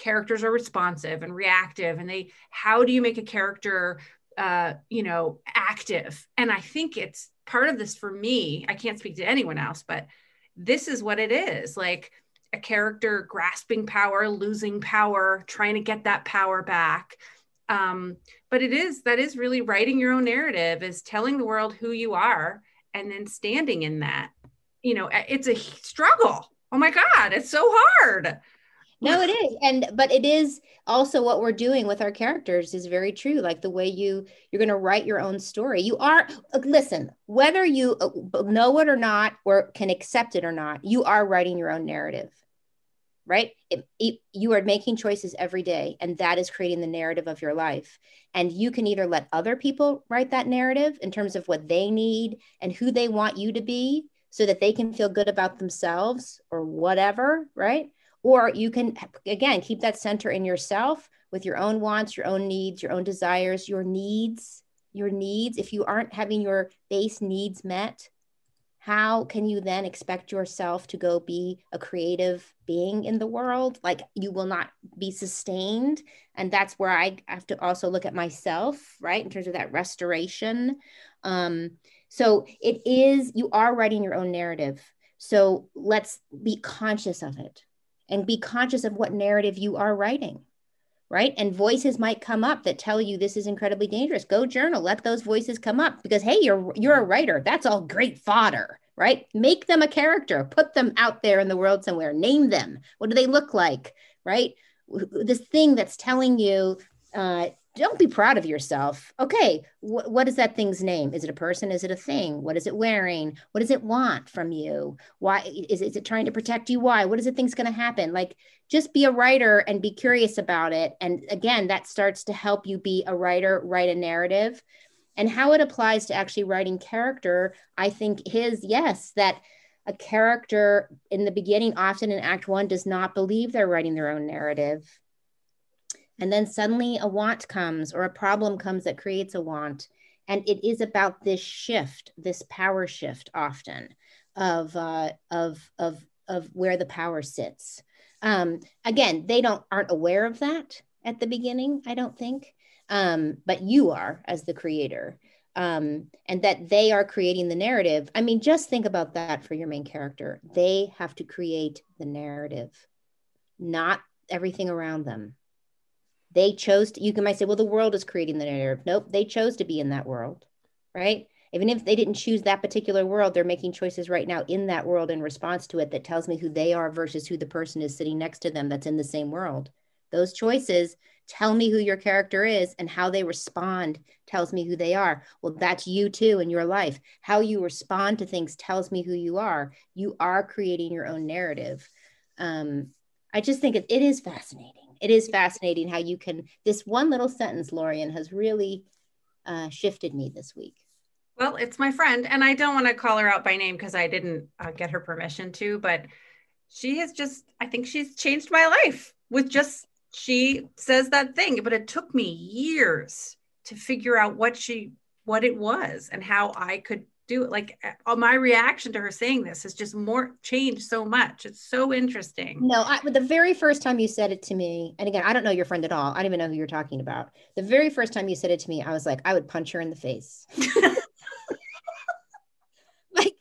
characters are responsive and reactive and they how do you make a character uh, you know active and i think it's part of this for me i can't speak to anyone else but this is what it is like a character grasping power losing power trying to get that power back um, but it is that is really writing your own narrative is telling the world who you are and then standing in that you know it's a struggle. Oh my god it's so hard. No it is. And but it is also what we're doing with our characters is very true. Like the way you you're going to write your own story. You are listen whether you uh, know it or not or can accept it or not you are writing your own narrative right? It, it, you are making choices every day and that is creating the narrative of your life. And you can either let other people write that narrative in terms of what they need and who they want you to be so that they can feel good about themselves or whatever right? Or you can again keep that center in yourself with your own wants your own needs your own desires your needs your needs. If you aren't having your base needs met how can you then expect yourself to go be a creative being in the world? Like you will not be sustained. And that's where i have to also look at myself right in terms of that restoration. Um so it is you are writing your own narrative. So let's be conscious of it and be conscious of what narrative you are writing right? And voices might come up that tell you this is incredibly dangerous. Go journal. Let those voices come up because hey you're you're a writer. That's all great fodder right? Make them a character. Put them out there in the world somewhere. Name them. What do they look like right? This thing that's telling you uh, don't be proud of yourself. Okay, wh- what is that thing's name? Is it a person? Is it a thing? What is it wearing? What does it want from you? Why is, is it trying to protect you? Why? What does it think's going to happen? Like, just be a writer and be curious about it. And again, that starts to help you be a writer, write a narrative. And how it applies to actually writing character, I think his yes, that a character in the beginning, often in Act One, does not believe they're writing their own narrative And then suddenly a want comes or a problem comes that creates a want. And it is about this shift, this power shift often of, uh, of, of, of where the power sits. Um, again, they don't aren't aware of that at the beginning, I don't think. Um, but you are as the creator. Um, and that they are creating the narrative. I mean, just think about that for your main character. They have to create the narrative, not everything around them. They chose to, you can might say, well, the world is creating the narrative. Nope, they chose to be in that world, right? Even if they didn't choose that particular world, they're making choices right now in that world in response to it that tells me who they are versus who the person is sitting next to them that's in the same world. Those choices tell me who your character is and how they respond tells me who they are. Well, that's you too in your life. How you respond to things tells me who you are. You are creating your own narrative. Um, I just think it, it is fascinating it is fascinating how you can this one little sentence lorien has really uh, shifted me this week. Well it's my friend and i don't want to call her out by name because i didn't uh, get her permission to but she has just i think she's changed my life with just she says that thing but it took me years to figure out what she what it was and how i could do it like uh, my reaction to her saying this has just more changed so much. It's so interesting. No I, the very first time you said it to me and again i don't know your friend at all. I don't even know who you're talking about. The very first time you said it to me i was like i would punch her in the face. (laughs) (laughs) Like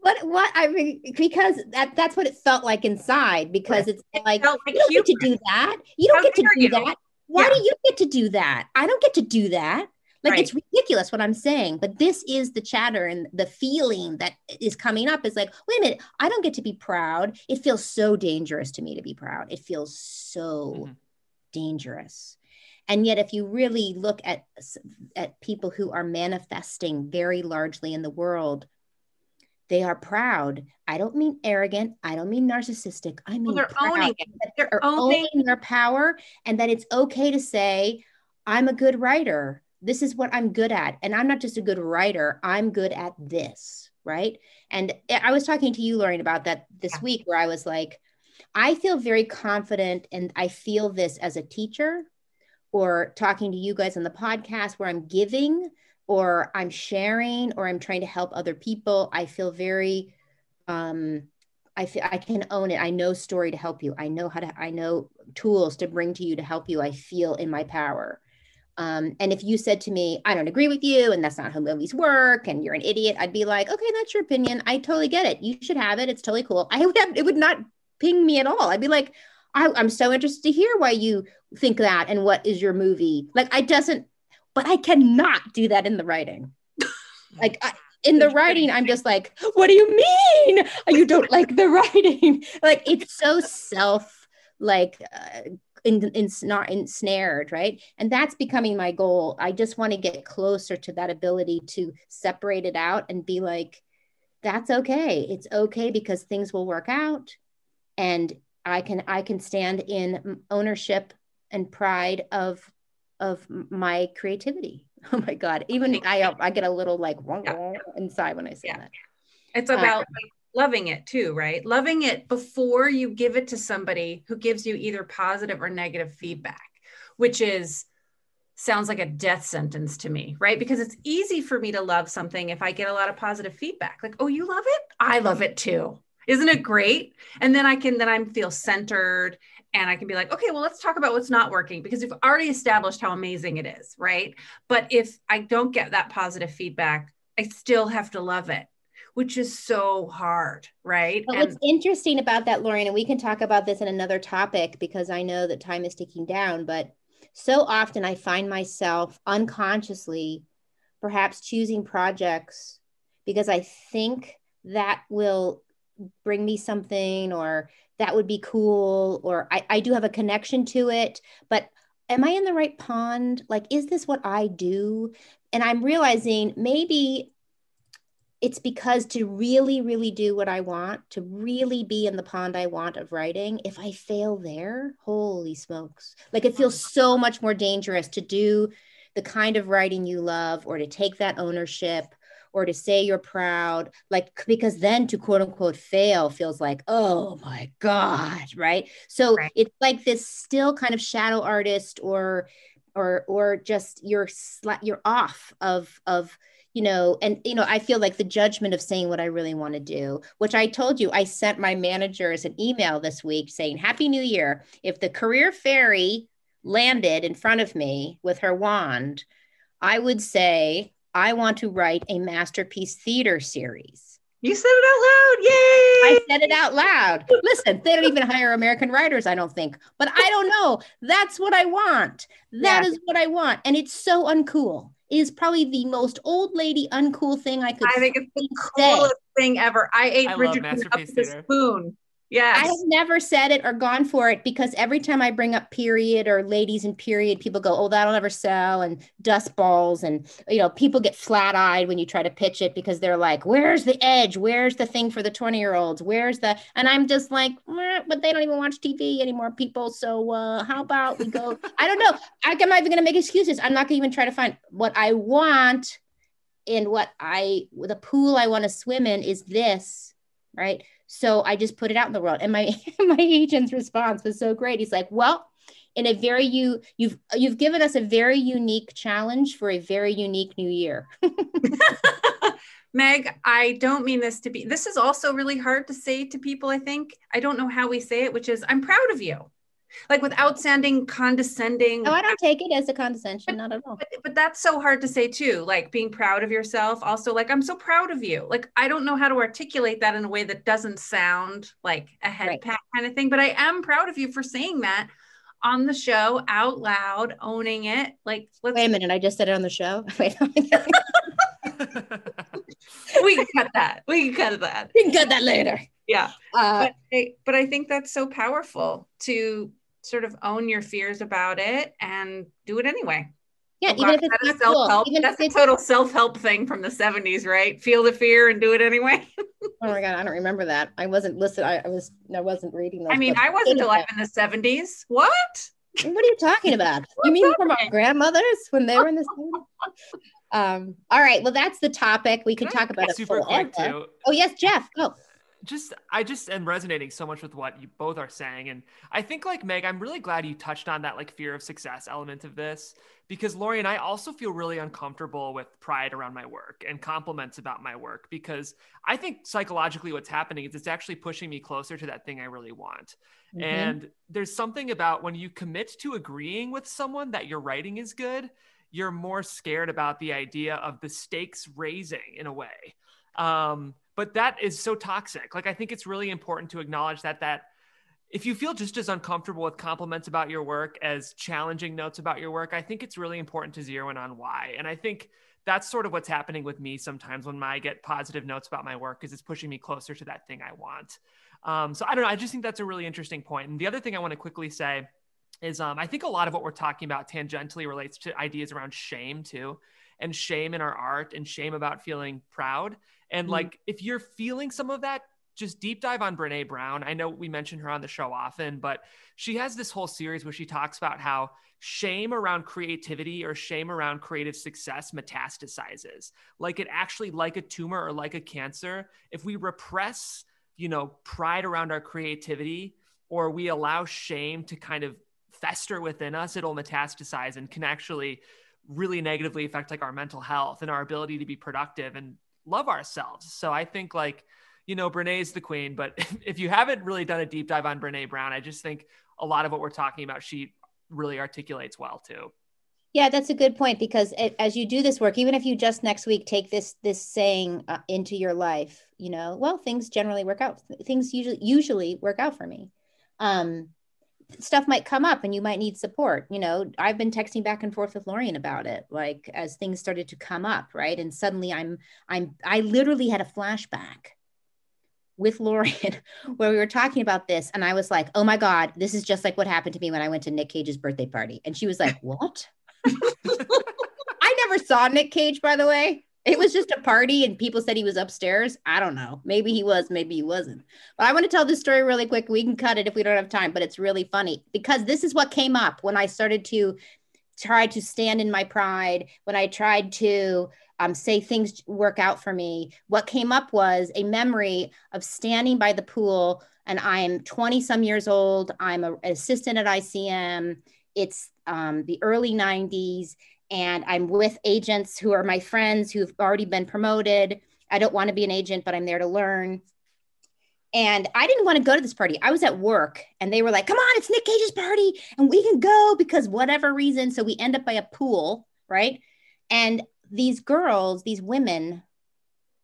what what i mean because that that's what it felt like inside because it's like, like you don't get to do that. You don't How get to do you? that. Why yeah. do you get to do that? I don't get to do that like right. it's ridiculous what I'm saying, but this is the chatter and the feeling that is coming up is like, wait a minute, I don't get to be proud. It feels so dangerous to me to be proud. It feels so mm-hmm. dangerous. And yet, if you really look at at people who are manifesting very largely in the world, they are proud. I don't mean arrogant. I don't mean narcissistic. I mean well, they're proud. owning it. They're owning their power, and that it's okay to say, "I'm a good writer." This is what I'm good at. And I'm not just a good writer, I'm good at this. Right. And I was talking to you, Lorien, about that this yeah. week where I was like, I feel very confident and I feel this as a teacher or talking to you guys on the podcast where I'm giving or I'm sharing or I'm trying to help other people. I feel very, um, I feel I can own it. I know story to help you. I know how to, I know tools to bring to you to help you. I feel in my power. Um, and if you said to me, I don't agree with you, and that's not how movies work, and you're an idiot, I'd be like, okay, that's your opinion. I totally get it. You should have it. It's totally cool. I would have, it would not ping me at all. I'd be like, I, I'm so interested to hear why you think that and what is your movie. Like, I doesn't, but I cannot do that in the writing. (laughs) like, I, in the writing, I'm just like, what do you mean? You don't like the (laughs) writing? like, it's so self, like, uh, in, in, not ensnared, right? And that's becoming my goal. I just want to get closer to that ability to separate it out and be like, that's okay. It's okay because things will work out, and I can I can stand in ownership and pride of of my creativity. (laughs) Oh my God! Even I I get a little like yeah. (laughs) inside when I say yeah. that. It's about uh, like loving it too, right? Loving it before you give it to somebody who gives you either positive or negative feedback, which is sounds like a death sentence to me, right? Because it's easy for me to love something if I get a lot of positive feedback. Like, "Oh, you love it? I love it too." Isn't it great? And then I can then I feel centered and I can be like, okay, well, let's talk about what's not working because we've already established how amazing it is, right? But if I don't get that positive feedback, I still have to love it which is so hard, right? But and- what's interesting about that, Lorien, and we can talk about this in another topic because I know that time is ticking down, but so often I find myself unconsciously perhaps choosing projects because I think that will bring me something or that would be cool or I, I do have a connection to it but am i in the right pond like is this what i do and i'm realizing maybe it's because to really, really do what I want, to really be in the pond I want of writing, if I fail there, holy smokes. Like it feels so much more dangerous to do the kind of writing you love or to take that ownership or to say you're proud like because then to quote unquote fail feels like oh my god right so right. it's like this still kind of shadow artist or or or just you're you're off of of you know and you know i feel like the judgment of saying what i really want to do which i told you i sent my managers an email this week saying happy new year if the career fairy landed in front of me with her wand i would say i want to write a masterpiece theater series you said it out loud. Yay! I said it out loud. Listen, they don't even hire American writers, I don't think. But I don't know. That's what I want. That yeah. is what I want. And it's so uncool. It is probably the most old lady uncool thing I could I think it's the coolest thing ever. I ate I Bridget up with a spoon. Yes. I have never said it or gone for it because every time I bring up period or ladies in period, people go, oh, that'll never sell and dust balls. And, you know, people get flat eyed when you try to pitch it because they're like, where's the edge? Where's the thing for the 20 year olds? Where's the, and I'm just like, but they don't even watch TV anymore, people. So uh, how about we go? (laughs) I don't know. I'm not even going to make excuses. I'm not going to even try to find what I want and what I, the pool I want to swim in is this, right? So I just put it out in the world. And my (laughs) my agent's response was so great. He's like, well, in a very you you've you've given us a very unique challenge for a very unique new year. (laughs) Meg, I don't mean this to be this is also really hard to say to people, I think. I don't know how we say it, which is I'm proud of you like without sounding condescending. No, I don't take it as a condescension, but, not at all. But, but, that's so hard to say too. Like being proud of yourself. Also, like I'm so proud of you. Like I don't know how to articulate that in a way that doesn't sound like a head right. pat kind of thing. But I am proud of you for saying that on the show out loud, owning it. Like let's wait a minute, I just said it on the show. (laughs) Wait. (laughs) we can cut that. We can cut that. We can cut that later. Yeah. Uh, but, I, but I think that's so powerful to sort of own your fears about it and do it anyway. Yeah, oh, even if it's self-help. Cool. That's a total self-help thing from the 70s, right? Feel the fear and do it anyway. (laughs) oh my god, I don't remember that. I wasn't listen, I, I was I wasn't reading. I mean, I wasn't alive in the 70s. What? What are you talking about? (laughs) you mean from our grandmothers when they were in the (laughs) 70s? Um, all right, well, that's the topic. We could talk about it super quick too. Oh yes, Jeff, go just I just am resonating so much with what you both are saying. And I think like Meg, I'm really glad you touched on that like fear of success element of this because Lorien, I also feel really uncomfortable with pride around my work and compliments about my work because I think psychologically what's happening is it's actually pushing me closer to that thing I really want. Mm-hmm. And there's something about when you commit to agreeing with someone that your writing is good, you're more scared about the idea of the stakes raising in a way. Um, but that is so toxic. Like I think it's really important to acknowledge that that if you feel just as uncomfortable with compliments about your work as challenging notes about your work, I think it's really important to zero in on why. And I think that's sort of what's happening with me sometimes when I get positive notes about my work because it's pushing me closer to that thing I want. Um, so I don't know. I just think that's a really interesting point. And the other thing I want to quickly say is um, I think a lot of what we're talking about tangentially relates to ideas around shame too, and shame in our art and shame about feeling proud. And mm-hmm. like, if you're feeling some of that, just deep dive on Brene Brown. I know we mention her on the show often, but she has this whole series where she talks about how shame around creativity or shame around creative success metastasizes. Like it actually, like a tumor or like a cancer, if we repress, you know, pride around our creativity or we allow shame to kind of fester within us, it'll metastasize and can actually really negatively affect like our mental health and our ability to be productive and love ourselves. So I think like, you know, Brene's the queen, but (laughs) if you haven't really done a deep dive on Brene Brown, I just think a lot of what we're talking about, she really articulates well too. Yeah, that's a good point because it, as you do this work, even if you just next week take this this saying uh, into your life, you know, well, things generally work out. Things usually usually work out for me. Um, stuff might come up and you might need support. You know, I've been texting back and forth with Lorien about it, like as things started to come up, right? And suddenly I'm, I'm, I literally had a flashback with Lorien (laughs) where we were talking about this. And I was like, oh my God, this is just like what happened to me when I went to Nick Cage's birthday party. And she was like, what? (laughs) I never saw Nick Cage, by the way. It was just a party and people said he was upstairs. I don't know. Maybe he was, maybe he wasn't. But I want to tell this story really quick. We can cut it if we don't have time, but it's really funny because this is what came up when I started to try to stand in my pride, when I tried to um, say things work out for me, what came up was a memory of standing by the pool. And I'm 20 some years old. I'm a, an assistant at ICM. It's um, the early 90s. And I'm with agents who are my friends who've already been promoted. I don't want to be an agent, but I'm there to learn. And I didn't want to go to this party. I was at work and they were like, come on, it's Nick Cage's party and we can go because whatever reason. So we end up by a pool, right? And these girls, these women,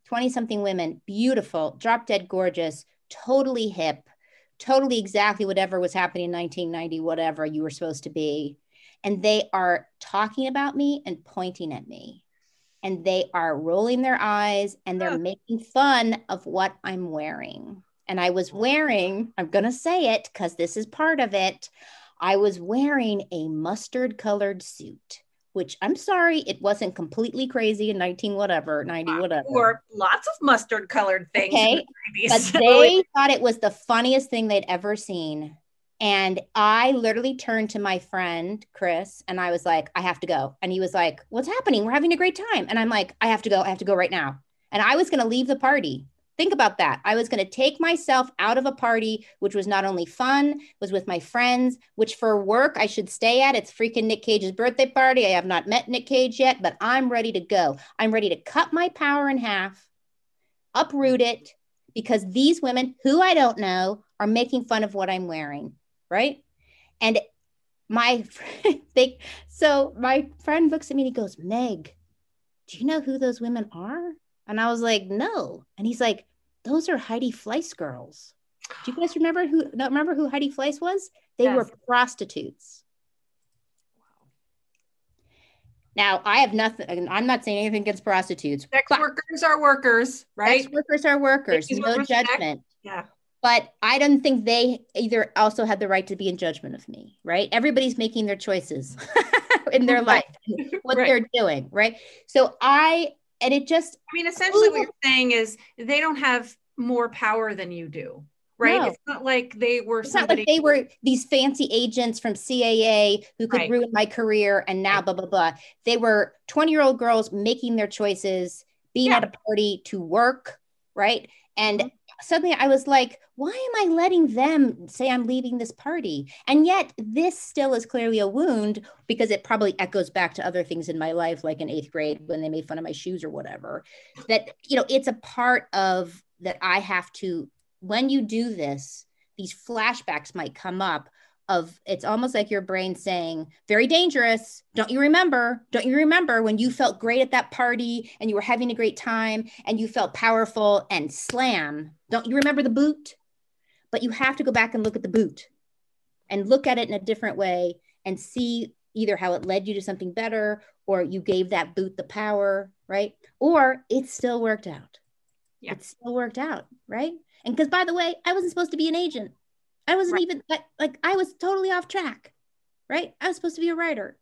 20 something women, beautiful, drop dead gorgeous, totally hip, totally exactly whatever was happening in 1990, whatever you were supposed to be. And they are talking about me and pointing at me. And they are rolling their eyes and they're making fun of what I'm wearing and I was wearing, I'm going to say it because this is part of it. I was wearing a mustard colored suit, which I'm sorry, it wasn't completely crazy in 19 whatever, 90 whatever. Or lots of mustard colored things. Okay. The but (laughs) they thought it was the funniest thing they'd ever seen. And I literally turned to my friend, Chris, and I was like, I have to go. And he was like, What's happening? We're having a great time. And I'm like, I have to go. I have to go right now. And I was going to leave the party Think about that. I was going to take myself out of a party, which was not only fun, was with my friends, which for work I should stay at. It's freaking Nick Cage's birthday party. I have not met Nick Cage yet, but I'm ready to go. I'm ready to cut my power in half, uproot it, because these women who I don't know are making fun of what I'm wearing, right? And my (laughs) they so my friend looks at me and he goes, Meg, do you know who those women are? And I was like, no. And he's like, those are Heidi Fleiss girls. Do you guys remember who remember who Heidi Fleiss was? They yes. were prostitutes. Wow. Now, I have nothing, I'm not saying anything against prostitutes. Sex workers are workers, right? Sex workers are workers, no judgment. Yeah. But I don't think they either also had the right to be in judgment of me, right? Everybody's making their choices (laughs) in their life, what right. they're doing, right? So I and it just i mean essentially what you're saying is they don't have more power than you do right no. it's not like they were it's somebody- not like they were these fancy agents from caa who could right. ruin my career and now right. blah blah blah they were 20 year old girls making their choices being yeah. at a party to work right and mm-hmm suddenly I was like, why am I letting them say I'm leaving this party? And yet, this still is clearly a wound because it probably echoes back to other things in my life, like in eighth grade when they made fun of my shoes or whatever. That, you know, it's a part of that I have to, when you do this, these flashbacks might come up of it's almost like your brain saying very dangerous. Don't you remember? Don't you remember when you felt great at that party and you were having a great time and you felt powerful and slam? Don't you remember the boot? But you have to go back and look at the boot and look at it in a different way and see either how it led you to something better or you gave that boot the power right? Or it still worked out. Yeah. it still worked out right? And because by the way i wasn't supposed to be an agent I wasn't right. even like, like I was totally off track, right? I was supposed to be a writer,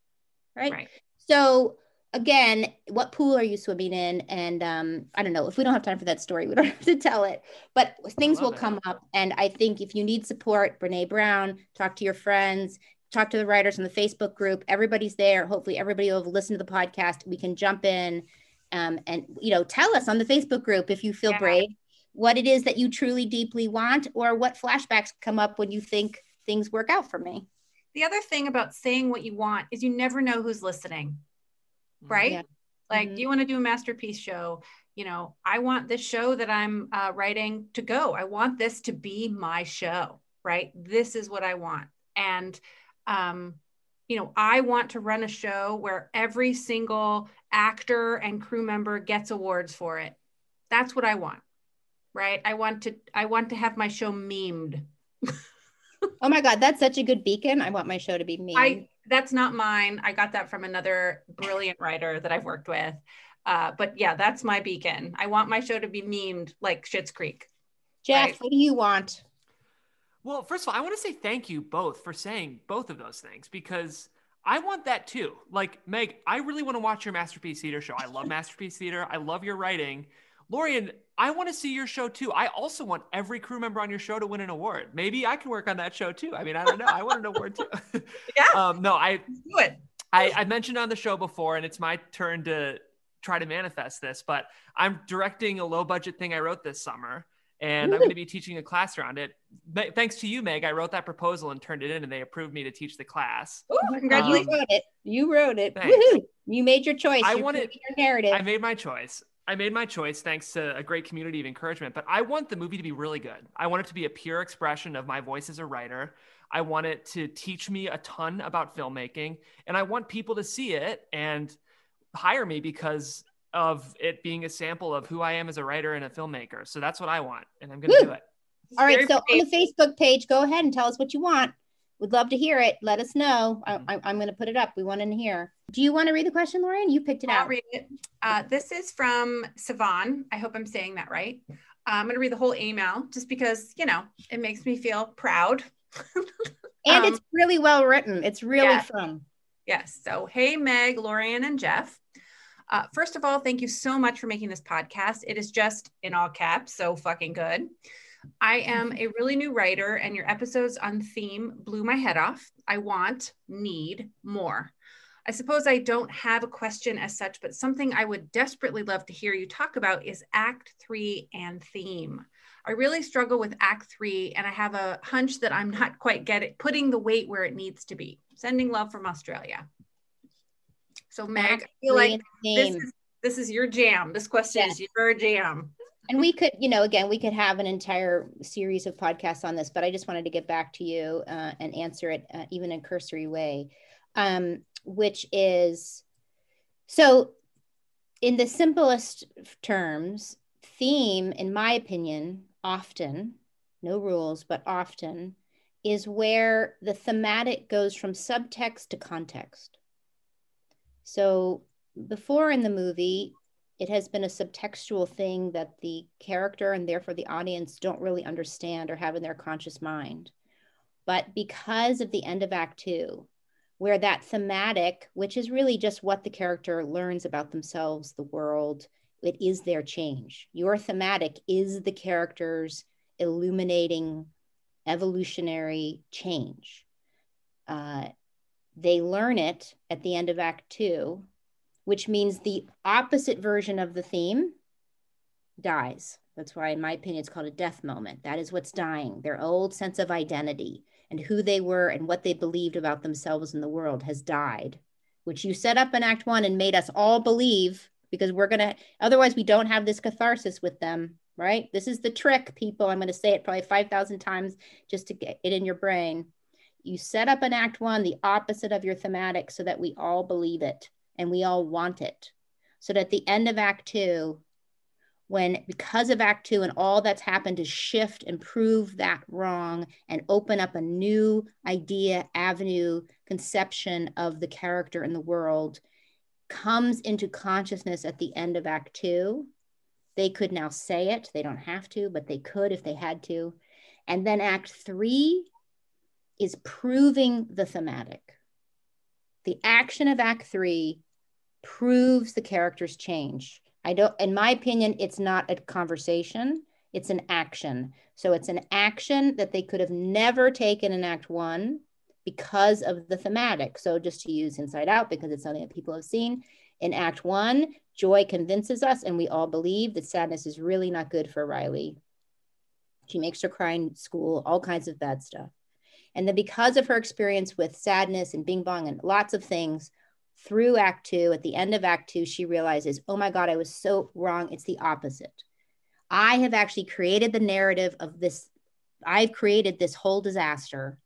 right? right. So again, what pool are you swimming in? And um, I don't know if we don't have time for that story, (laughs) we don't have to tell it, but things will it. come up. And I think if you need support, Brene Brown, talk to your friends, talk to the writers in the Facebook group. Everybody's there. Hopefully, everybody will listen to the podcast. We can jump in um, and you know tell us on the Facebook group if you feel yeah. brave what it is that you truly deeply want or what flashbacks come up when you think things work out for me. The other thing about saying what you want is you never know who's listening, right? Yeah. Like, mm-hmm. do you want to do a masterpiece show? You know, I want this show that I'm uh, writing to go. I want this to be my show, right? This is what I want. And, um, you know, I want to run a show where every single actor and crew member gets awards for it. That's what I want right? I want to I want to have my show memed. (laughs) oh my god, that's such a good beacon. I want my show to be memed. I that's not mine. I got that from another brilliant writer that I've worked with. Uh, but yeah, that's my beacon. I want my show to be memed like Schitt's Creek. Jeff, right? what do you want? Well, first of all, I want to say thank you both for saying both of those things because I want that too. Like Meg, I really want to watch your masterpiece theater show. I love (laughs) masterpiece theater. I love your writing. Lorien, I want to see your show too. I also want every crew member on your show to win an award. Maybe I can work on that show too. I mean, I don't know. I want an award too. (laughs) yeah. (laughs) Um, no, I do it. I, I mentioned on the show before, and it's my turn to try to manifest this, but I'm directing a low budget thing I wrote this summer and I'm going to be teaching a class around it. Thanks to you, Meg, I wrote that proposal and turned it in, and they approved me to teach the class. Ooh, congratulations! Um, you wrote it. You wrote it. You made your choice. I wanted your narrative. I made my choice. I made my choice thanks to a great community of encouragement. But I want the movie to be really good. I want it to be a pure expression of my voice as a writer. I want it to teach me a ton about filmmaking, and I want people to see it and hire me because of it being a sample of who I am as a writer and a filmmaker. So that's what I want, and I'm going to do it. All right. So on the Facebook page, go ahead and tell us what you want. Would love to hear it. Let us know. I, am going to put it up. We want to hear. Do you want to read the question, Lorien? You picked it out. I'll out. read it. Uh, this is from Savan. I hope I'm saying that right. Uh, I'm going to read the whole email just because, you know, it makes me feel proud. (laughs) and um, it's really well written. It's really yeah. fun. Yes. So, hey, Meg, Lorien, and Jeff. Uh, first of all, thank you so much for making this podcast. It is just in all caps, so fucking good. I am a really new writer, and your episodes on theme blew my head off. I want, need more. I suppose I don't have a question as such, but something I would desperately love to hear you talk about is Act Three and theme. I really struggle with Act Three, and I have a hunch that I'm not quite getting putting the weight where it needs to be. Sending love from Australia. So Meg, I feel like this is, this is your jam. This question is your jam. And we could, you know, again, we could have an entire series of podcasts on this, but I just wanted to get back to you uh, and answer it uh, even in cursory way, um, which is so in the simplest terms, theme, in my opinion, often, no rules, but often, is where the thematic goes from subtext to context. So before in the movie, it has been a subtextual thing that the character and therefore the audience don't really understand or have in their conscious mind. But because of the end of Act Two, where that thematic, which is really just what the character learns about themselves, the world, it is their change. Your thematic is the character's illuminating evolutionary change. Uh, they learn it at the end of Act Two, which means the opposite version of the theme dies. That's why, in my opinion, it's called a death moment. That is what's dying. Their old sense of identity and who they were and what they believed about themselves and the world has died, which you set up in Act One and made us all believe because we're going to, otherwise, we don't have this catharsis with them, right? This is the trick, people. I'm going to say it probably 5,000 times just to get it in your brain you set up an act one, the opposite of your thematic, so that we all believe it and we all want it. So that at the end of act two, when because of act two and all that's happened to shift and prove that wrong and open up a new idea, avenue, conception of the character in the world comes into consciousness at the end of act two. They could now say it. They don't have to, but they could if they had to. And then act three is proving the thematic. The action of Act Three proves the character's change. I don't, in my opinion, it's not a conversation, it's an action. So it's an action that they could have never taken in Act One because of the thematic. So just to use Inside Out, because it's something that people have seen. In Act One, joy convinces us, and we all believe that sadness is really not good for Riley. She makes her cry in school, all kinds of bad stuff. And then because of her experience with sadness and bing bong and lots of things through Act Two, at the end of Act Two, she realizes, oh my God, I was so wrong. It's the opposite. I have actually created the narrative of this. I've created this whole disaster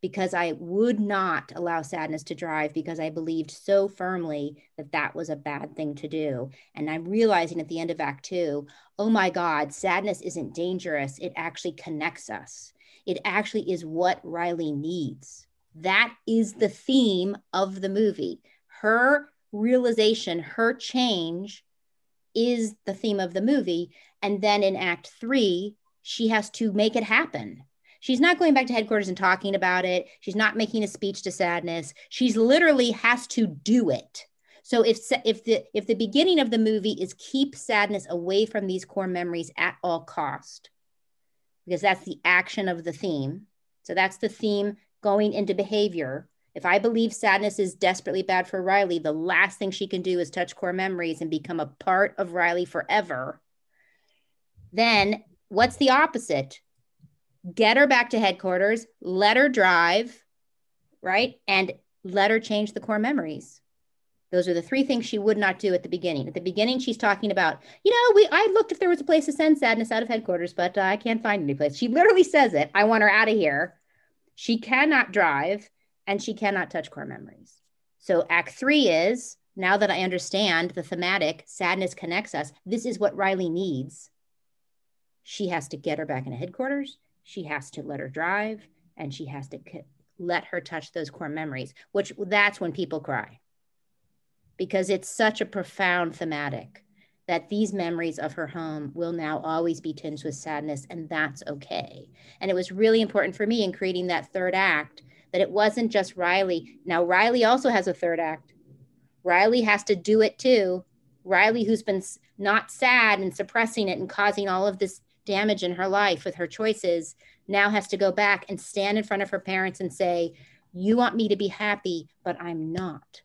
because I would not allow sadness to drive because I believed so firmly that that was a bad thing to do. And I'm realizing at the end of Act Two, oh my God, sadness isn't dangerous. It actually connects us. It actually is what Riley needs. That is the theme of the movie. Her realization, her change is the theme of the movie. And then in act three, she has to make it happen. She's not going back to headquarters and talking about it. She's not making a speech to sadness. She's literally has to do it. So if if the if the beginning of the movie is keep sadness away from these core memories at all cost, because that's the action of the theme. So that's the theme going into behavior If I believe sadness is desperately bad for Riley, the last thing she can do is touch core memories and become a part of Riley forever. Then what's the opposite? Get her back to headquarters, let her drive, right? And let her change the core memories. Those are the three things she would not do at the beginning. At the beginning, she's talking about, you know, we I looked if there was a place to send sadness out of headquarters, but uh, I can't find any place. She literally says it. I want her out of here. She cannot drive and she cannot touch core memories. So act three is now that I understand the thematic, sadness connects us. This is what Riley needs. She has to get her back into headquarters. She has to let her drive and she has to let her touch those core memories, which that's when people cry because it's such a profound thematic that these memories of her home will now always be tinged with sadness, and that's okay. And it was really important for me in creating that third act that it wasn't just Riley. Now, Riley also has a third act. Riley has to do it too. Riley, who's been not sad and suppressing it and causing all of this damage in her life with her choices, now has to go back and stand in front of her parents and say, You want me to be happy, but I'm not.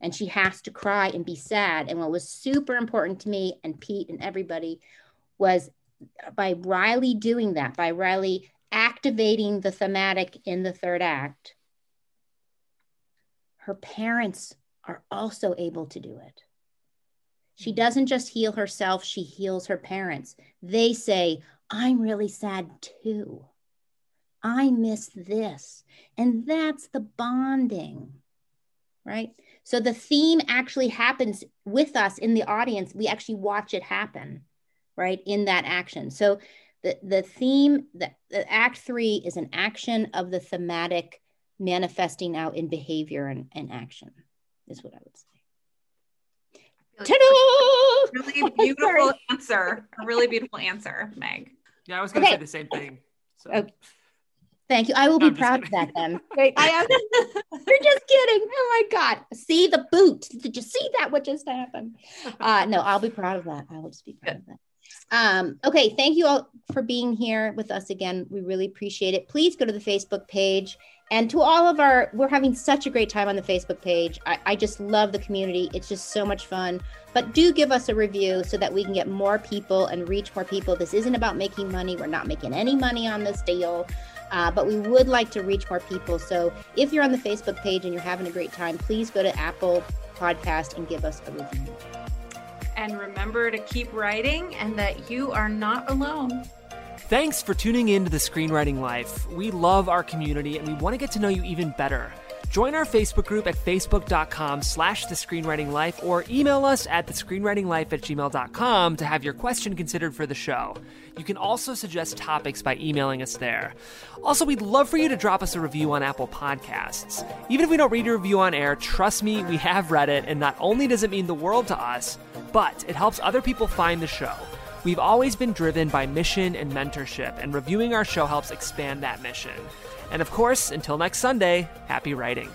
And she has to cry and be sad. And what was super important to me and Pete and everybody was by Riley doing that, by Riley activating the thematic in the third act, her parents are also able to do it. She mm-hmm. doesn't just heal herself, she heals her parents. They say, I'm really sad too. I miss this. And that's the bonding, right? So the theme actually happens with us in the audience. We actually watch it happen, right? In that action. So the, the theme, the, the act three is an action of the thematic manifesting out in behavior and, and action, is what I would say. Ta-da! Really beautiful (laughs) answer. A really beautiful answer, Meg. Yeah, I was going to okay. say the same thing. So. Okay. Thank you. I will no, be proud of that then. (laughs) Great. I am. (laughs) (laughs) You're just kidding. Oh my God. See the boot. Did you see that? What just happened? Uh, no, I'll be proud of that. I will just be proud Good. of that. Um, okay. Thank you all for being here with us again. We really appreciate it. Please go to the Facebook page and to all of our, we're having such a great time on the Facebook page. I, I, just love the community. It's just so much fun. But do give us a review so that we can get more people and reach more people. This isn't about making money. We're not making any money on this deal. Uh, but we would like to reach more people. So if you're on the Facebook page and you're having a great time, please go to Apple Podcast and give us a review. And remember to keep writing and that you are not alone. Thanks for tuning in to the Screenwriting Life. We love our community and we want to get to know you even better. Join our Facebook group at facebook.com slash the screenwriting life or email us at the screenwritinglife at gmail.com to have your question considered for the show. You can also suggest topics by emailing us there. Also, we'd love for you to drop us a review on Apple Podcasts. Even if we don't read your review on air, trust me, we have read it, and not only does it mean the world to us, but it helps other people find the show. We've always been driven by mission and mentorship, and reviewing our show helps expand that mission. And of course, until next Sunday, happy writing.